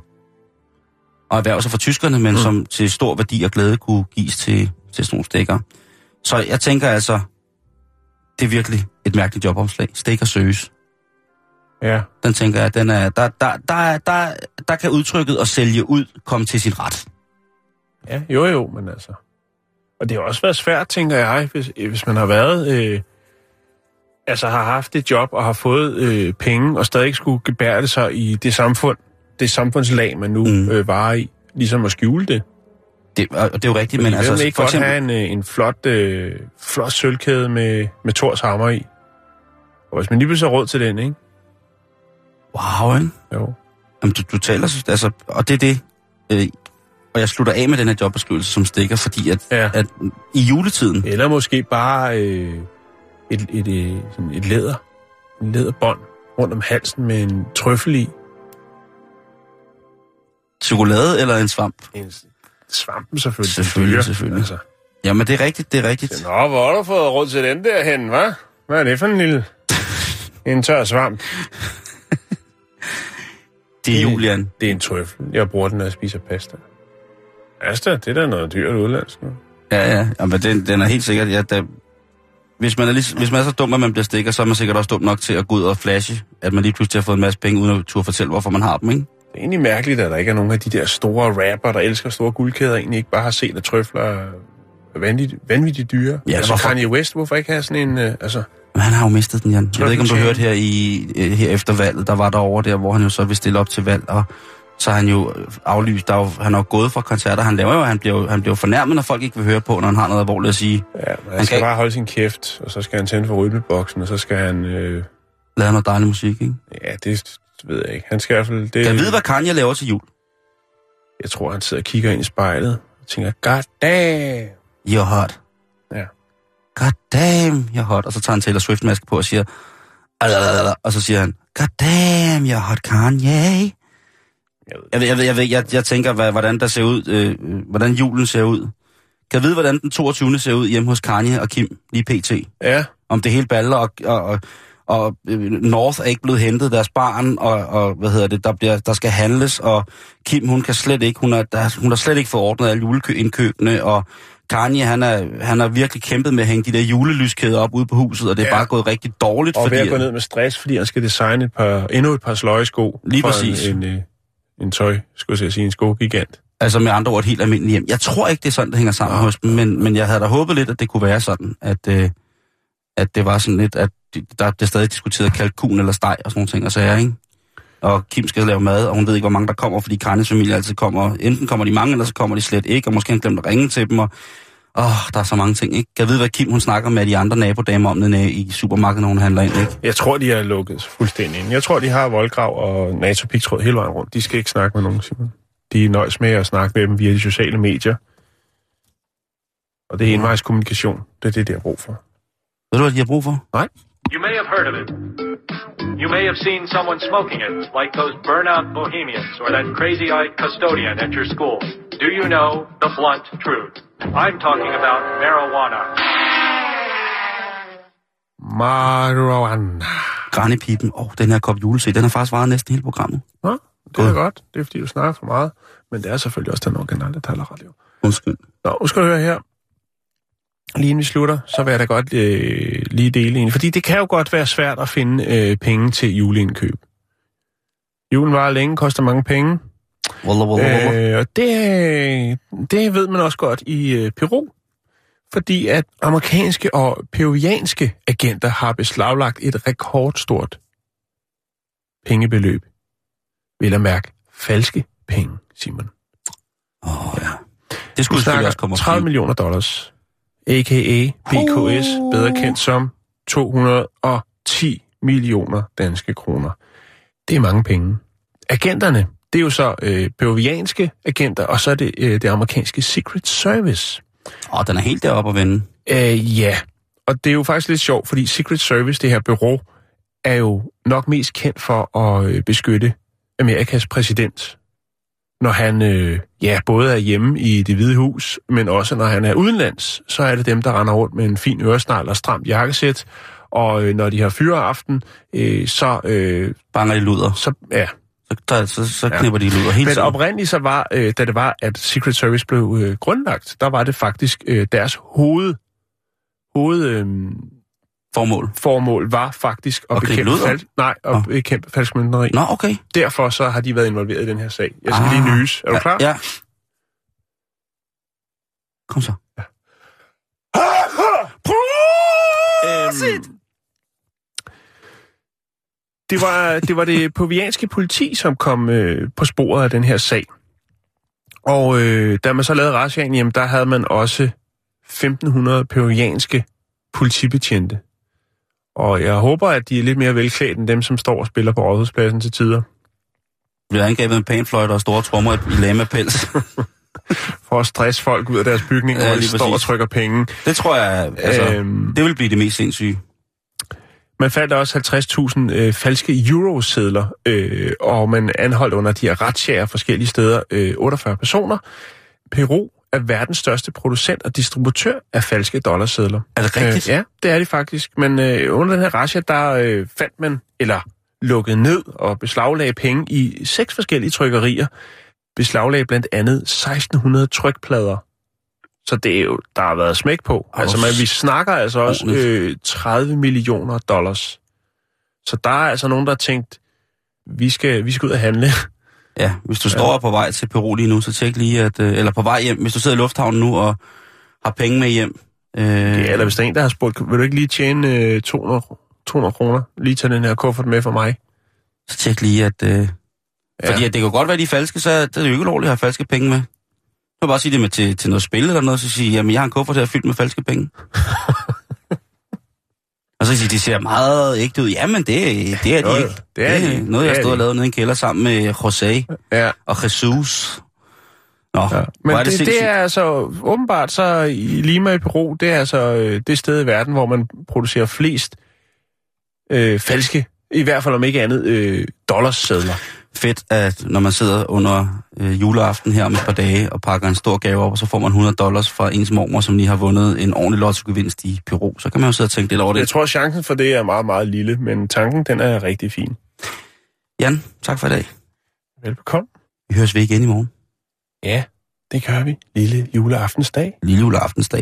og erhverve sig for tyskerne, men mm. som til stor værdi og glæde kunne gives til, til sådan nogle stikker. Så jeg tænker altså, det er virkelig et mærkeligt jobopslag. Stikker søges. Ja. Den tænker jeg, den er, der, der, der, der, der kan udtrykket at sælge ud komme til sin ret. Ja, jo jo, men altså... Og det har også været svært, tænker jeg, hvis, hvis man har været... Øh, altså har haft et job og har fået øh, penge, og stadig skulle gebære det sig i det samfund, det samfundslag, man nu. Mm. øh, var i, ligesom at skjule det. Det, og det er jo rigtigt, Men men altså... ikke for godt eksempel, have en, øh, en flot, øh, flot sølvkæde med, med Thors hammer i. Og hvis man lige pludselig har råd til den, ikke? Wow, ikke? Jo. Jamen, du, du taler, så- altså, og det er det, øh, og jeg slutter af med den her jobbeskrivelse som stikker, fordi at, Ja. at i juletiden, Eller måske bare øh, et, et, et, sådan et læder. En læderbånd rundt om halsen med en trøffel i. chokolade eller en svamp. En svampen selvfølgelig. Selvfølgelig, selvfølgelig. Altså. Jamen, det er rigtigt, det er rigtigt. Nå, hvor har du fået råd til den der hen, hva'? Hvad er det for en lille... En tør svamp. Det er Julian. Det er en trøffel. Jeg bruger den, når jeg spiser pasta. Pasta, det er da noget dyrt udlandsk nu. Ja, ja, Jamen, den, den er helt sikkert, ja, der, hvis man, er lige, hvis man er så dum, at man bliver stikker, så er man sikkert også dum nok til at gå ud og flashe, at man lige pludselig har fået en masse penge, uden at turde fortælle, hvorfor man har dem, ikke? Det er egentlig mærkeligt, at der ikke er nogen af de der store rapper, der elsker store guldkæder, egentlig ikke bare har set, at trøfler er vanvittigt, vanvittigt dyre. Ja, altså hvorfor- Kanye West, hvorfor ikke have sådan en... Øh, altså, Men han har jo mistet den, Jan. Jeg ved ikke, om du Tropical hørte her, i, øh, her efter valget, der var der over der, hvor han jo så vil stille op til valg, og så har han jo aflyst, der er jo, han er jo gået fra koncerter, han laver jo, han bliver jo, han bliver jo fornærmet, når folk ikke vil høre på, når han har noget alvorligt at sige. ja, han, han kan skal bare holde sin kæft, og så skal han tænde for rytmeboksen, og så skal han... Øh, Lave noget dejlig musik, ikke? ja, det ved jeg ikke. Han skal i hvert fald... Det, Kan jeg vide, hvad Kanye laver til jul? Jeg tror, han sidder og kigger ind i spejlet og tænker, god damn! You're hot. Ja. God damn, you're hot. Og så tager han Taylor Swift-maske på og siger, og så siger han, God damn, you're hot, Kanye. Jeg ved, Jeg, ved, jeg, ved, jeg, ved, jeg, tænker, hvad, hvordan der ser ud, øh, hvordan julen ser ud. Kan jeg vide, hvordan den 22. ser ud hjemme hos Kanye og Kim, lige pt? ja, Om det hele baller, og, og, og, og øh, North er ikke blevet hentet, deres barn, og, og hvad hedder det, der, bliver, der skal handles, og Kim, hun kan slet ikke, hun har, der, hun har slet ikke fået ordnet alle juleindkøbene, og Kanye, han er, han har virkelig kæmpet med at hænge de der julelyskæder op ude på huset, og det er Ja. bare gået rigtig dårligt, Og fordi... ved at gå ned med stress, fordi han skal designe et par, endnu et par sløjesko. Lige præcis. En, en, øh, en tøj, skulle jeg sige, en skogigant. Altså med andre ord et helt almindeligt hjem. Jeg tror ikke, det er sådan, det hænger sammen hos dem, men, men jeg havde da håbet lidt, at det kunne være sådan, at, øh, at det var sådan lidt, at de- der blev stadig diskuteret kalkun eller steg og sådan nogle ting og sager, ikke? Og Kim skal lave mad, og hun ved ikke, hvor mange der kommer, fordi Kanyes familie altid kommer. Enten kommer de mange, eller så kommer de slet ikke, og måske har han glemt at ringe til dem, og åh, der er så mange ting, ikke? Jeg ved, hvad Kim hun snakker med de andre nabodamer om nede i supermarkedet, når hun handler ind, ikke? Jeg tror, de er lukket fuldstændig ind. Jeg tror, de har voldgrav og NATO-pigtråd hele vejen rundt. De skal ikke snakke med nogen, Simon. De nøjes med at snakke med dem via de sociale medier. Og det er envejskommunikation. Det er det, de har brug for. Ved du, hvad de har brug for? You may have heard of it. You may have seen someone smoking it, like those burnout bohemians or that crazy-eyed custodian at your school. Do you know the blunt truth? I'm talking about marijuana. Marijuana. Grannipipen. Åh, oh, den her kop julese, den har faktisk varet næsten hele programmet. Nå, det er God. godt. Det er, fordi du snakker for meget. Men det er selvfølgelig også den originale talerradio. Undskyld. Nå, nu skal du høre her. Lige inden vi slutter, så vil jeg da godt øh, lige dele en. Fordi det kan jo godt være svært at finde øh, penge til juleindkøb. Julen var længe, koster mange penge. Walla, walla, walla. Øh, og det, det ved man også godt i øh, Peru. Fordi at amerikanske og peruvianske agenter har beslaglagt et rekordstort pengebeløb. Vil at mærke falske penge, Simon. Åh, oh, ja. Det skulle selvfølgelig også komme 30 millioner dollars. A.k.a. BKS, bedre kendt som 210 millioner danske kroner. Det er mange penge. Agenterne, det er jo så øh, peruvianske agenter, og så er det øh, det amerikanske Secret Service. Åh, den er helt deroppe at vende. Øh, ja, og det er jo faktisk lidt sjovt, fordi Secret Service, det her bureau, er jo nok mest kendt for at øh, beskytte Amerikas præsident, når han øh, ja, både er hjemme i det hvide hus, men også når han er udenlands, så er det dem, der render rundt med en fin øresnegl og stramt jakkesæt, og øh, når de har fyreaften, øh, så, øh, Banger de luder. så ja, Så, der, så, så Ja. knipper de luder helt men tiden. oprindeligt så var, øh, da det var, at Secret Service blev øh, grundlagt, der var det faktisk øh, deres hoved, hoved øh, Formål. formål var faktisk at At bekæmpe, fal- nej, at Nå. bekæmpe falsk møntneri. Nå, okay. Derfor så har de været involveret i den her sag. Jeg skal Ah. lige nys. Er du klar? Ja. ja. Kom så. Øhm, det, var, det var det peruvianske politi, som kom øh, på sporet af den her sag. Og øh, da man så lavede razziaen, jamen der havde man også 1500 peruvianske politibetjente. Og jeg håber, at de er lidt mere velklædt end dem, som står og spiller på rådhuspladsen til tider. Vi har angrebet en panfløjte og store trommer i lamapels. For at stresse folk ud af deres bygning, Ja, hvor de står og præcis. trykker penge. Det tror jeg, altså, Øhm. det vil blive det mest sindssyge. Man fandt også 50.000 øh, falske eurosedler, øh, og man anholdt under de her retsjager forskellige steder øh, 48 personer. Peru er verdens største producent og distributør af falske dollarsedler. Er det rigtigt? Øh, ja, det er de faktisk. Men øh, under den her retsja, der øh, fandt man, eller lukkede ned og beslaglagde penge i seks forskellige trykkerier. Beslaglagde blandt andet 1600 trykplader. Så det er jo, der har været smæk på. Ej, Altså, man, vi snakker altså også øh, 30 millioner dollars. Så der er altså nogen, der har tænkt, vi skal, vi skal ud og handle. Ja, hvis du står på vej til Peru lige nu, så tjek lige, at, øh, eller på vej hjem, hvis du sidder i lufthavnen nu og har penge med hjem. Øh, Ja, eller hvis der er en, der har spurgt, vil du ikke lige tjene øh, 200, 200 kroner? Lige tage den her kuffert med for mig. Så tjek lige, at... Øh, ja. Fordi at det kan godt være, de er falske, så er det jo ikke ulovligt at have falske penge med. Du kan bare sige det med til, til noget spil eller noget, så sige, jamen jeg har en kuffert her fyldt med falske penge. og så sige, de ser meget ægte ud. Jamen det, det er de Jo, ikke. det er de. noget, jeg Det er stod og de. lavede nede i en kælder sammen med José Ja. og Jesus. Nå, Ja. Men er det, det, det er altså åbenbart så i Lima i Peru, det er altså øh, det sted i verden, hvor man producerer flest øh, falske, i hvert fald om ikke andet, øh, dollarsedler. Fedt, at når man sidder under øh, juleaften her om et par dage og pakker en stor gave op, og så får man 100 dollars fra ens mormor, som lige har vundet en ordentlig lottogevinst i Peru, så kan man jo sidde og tænke lidt over Jeg det. tror, at chancen for det er meget, meget lille, men tanken, den er rigtig fin. Jan, tak for i dag. Velbekomme. Vi høres ved igen i morgen. Ja, Det gør vi. Lille juleaftensdag. Lille juleaftensdag.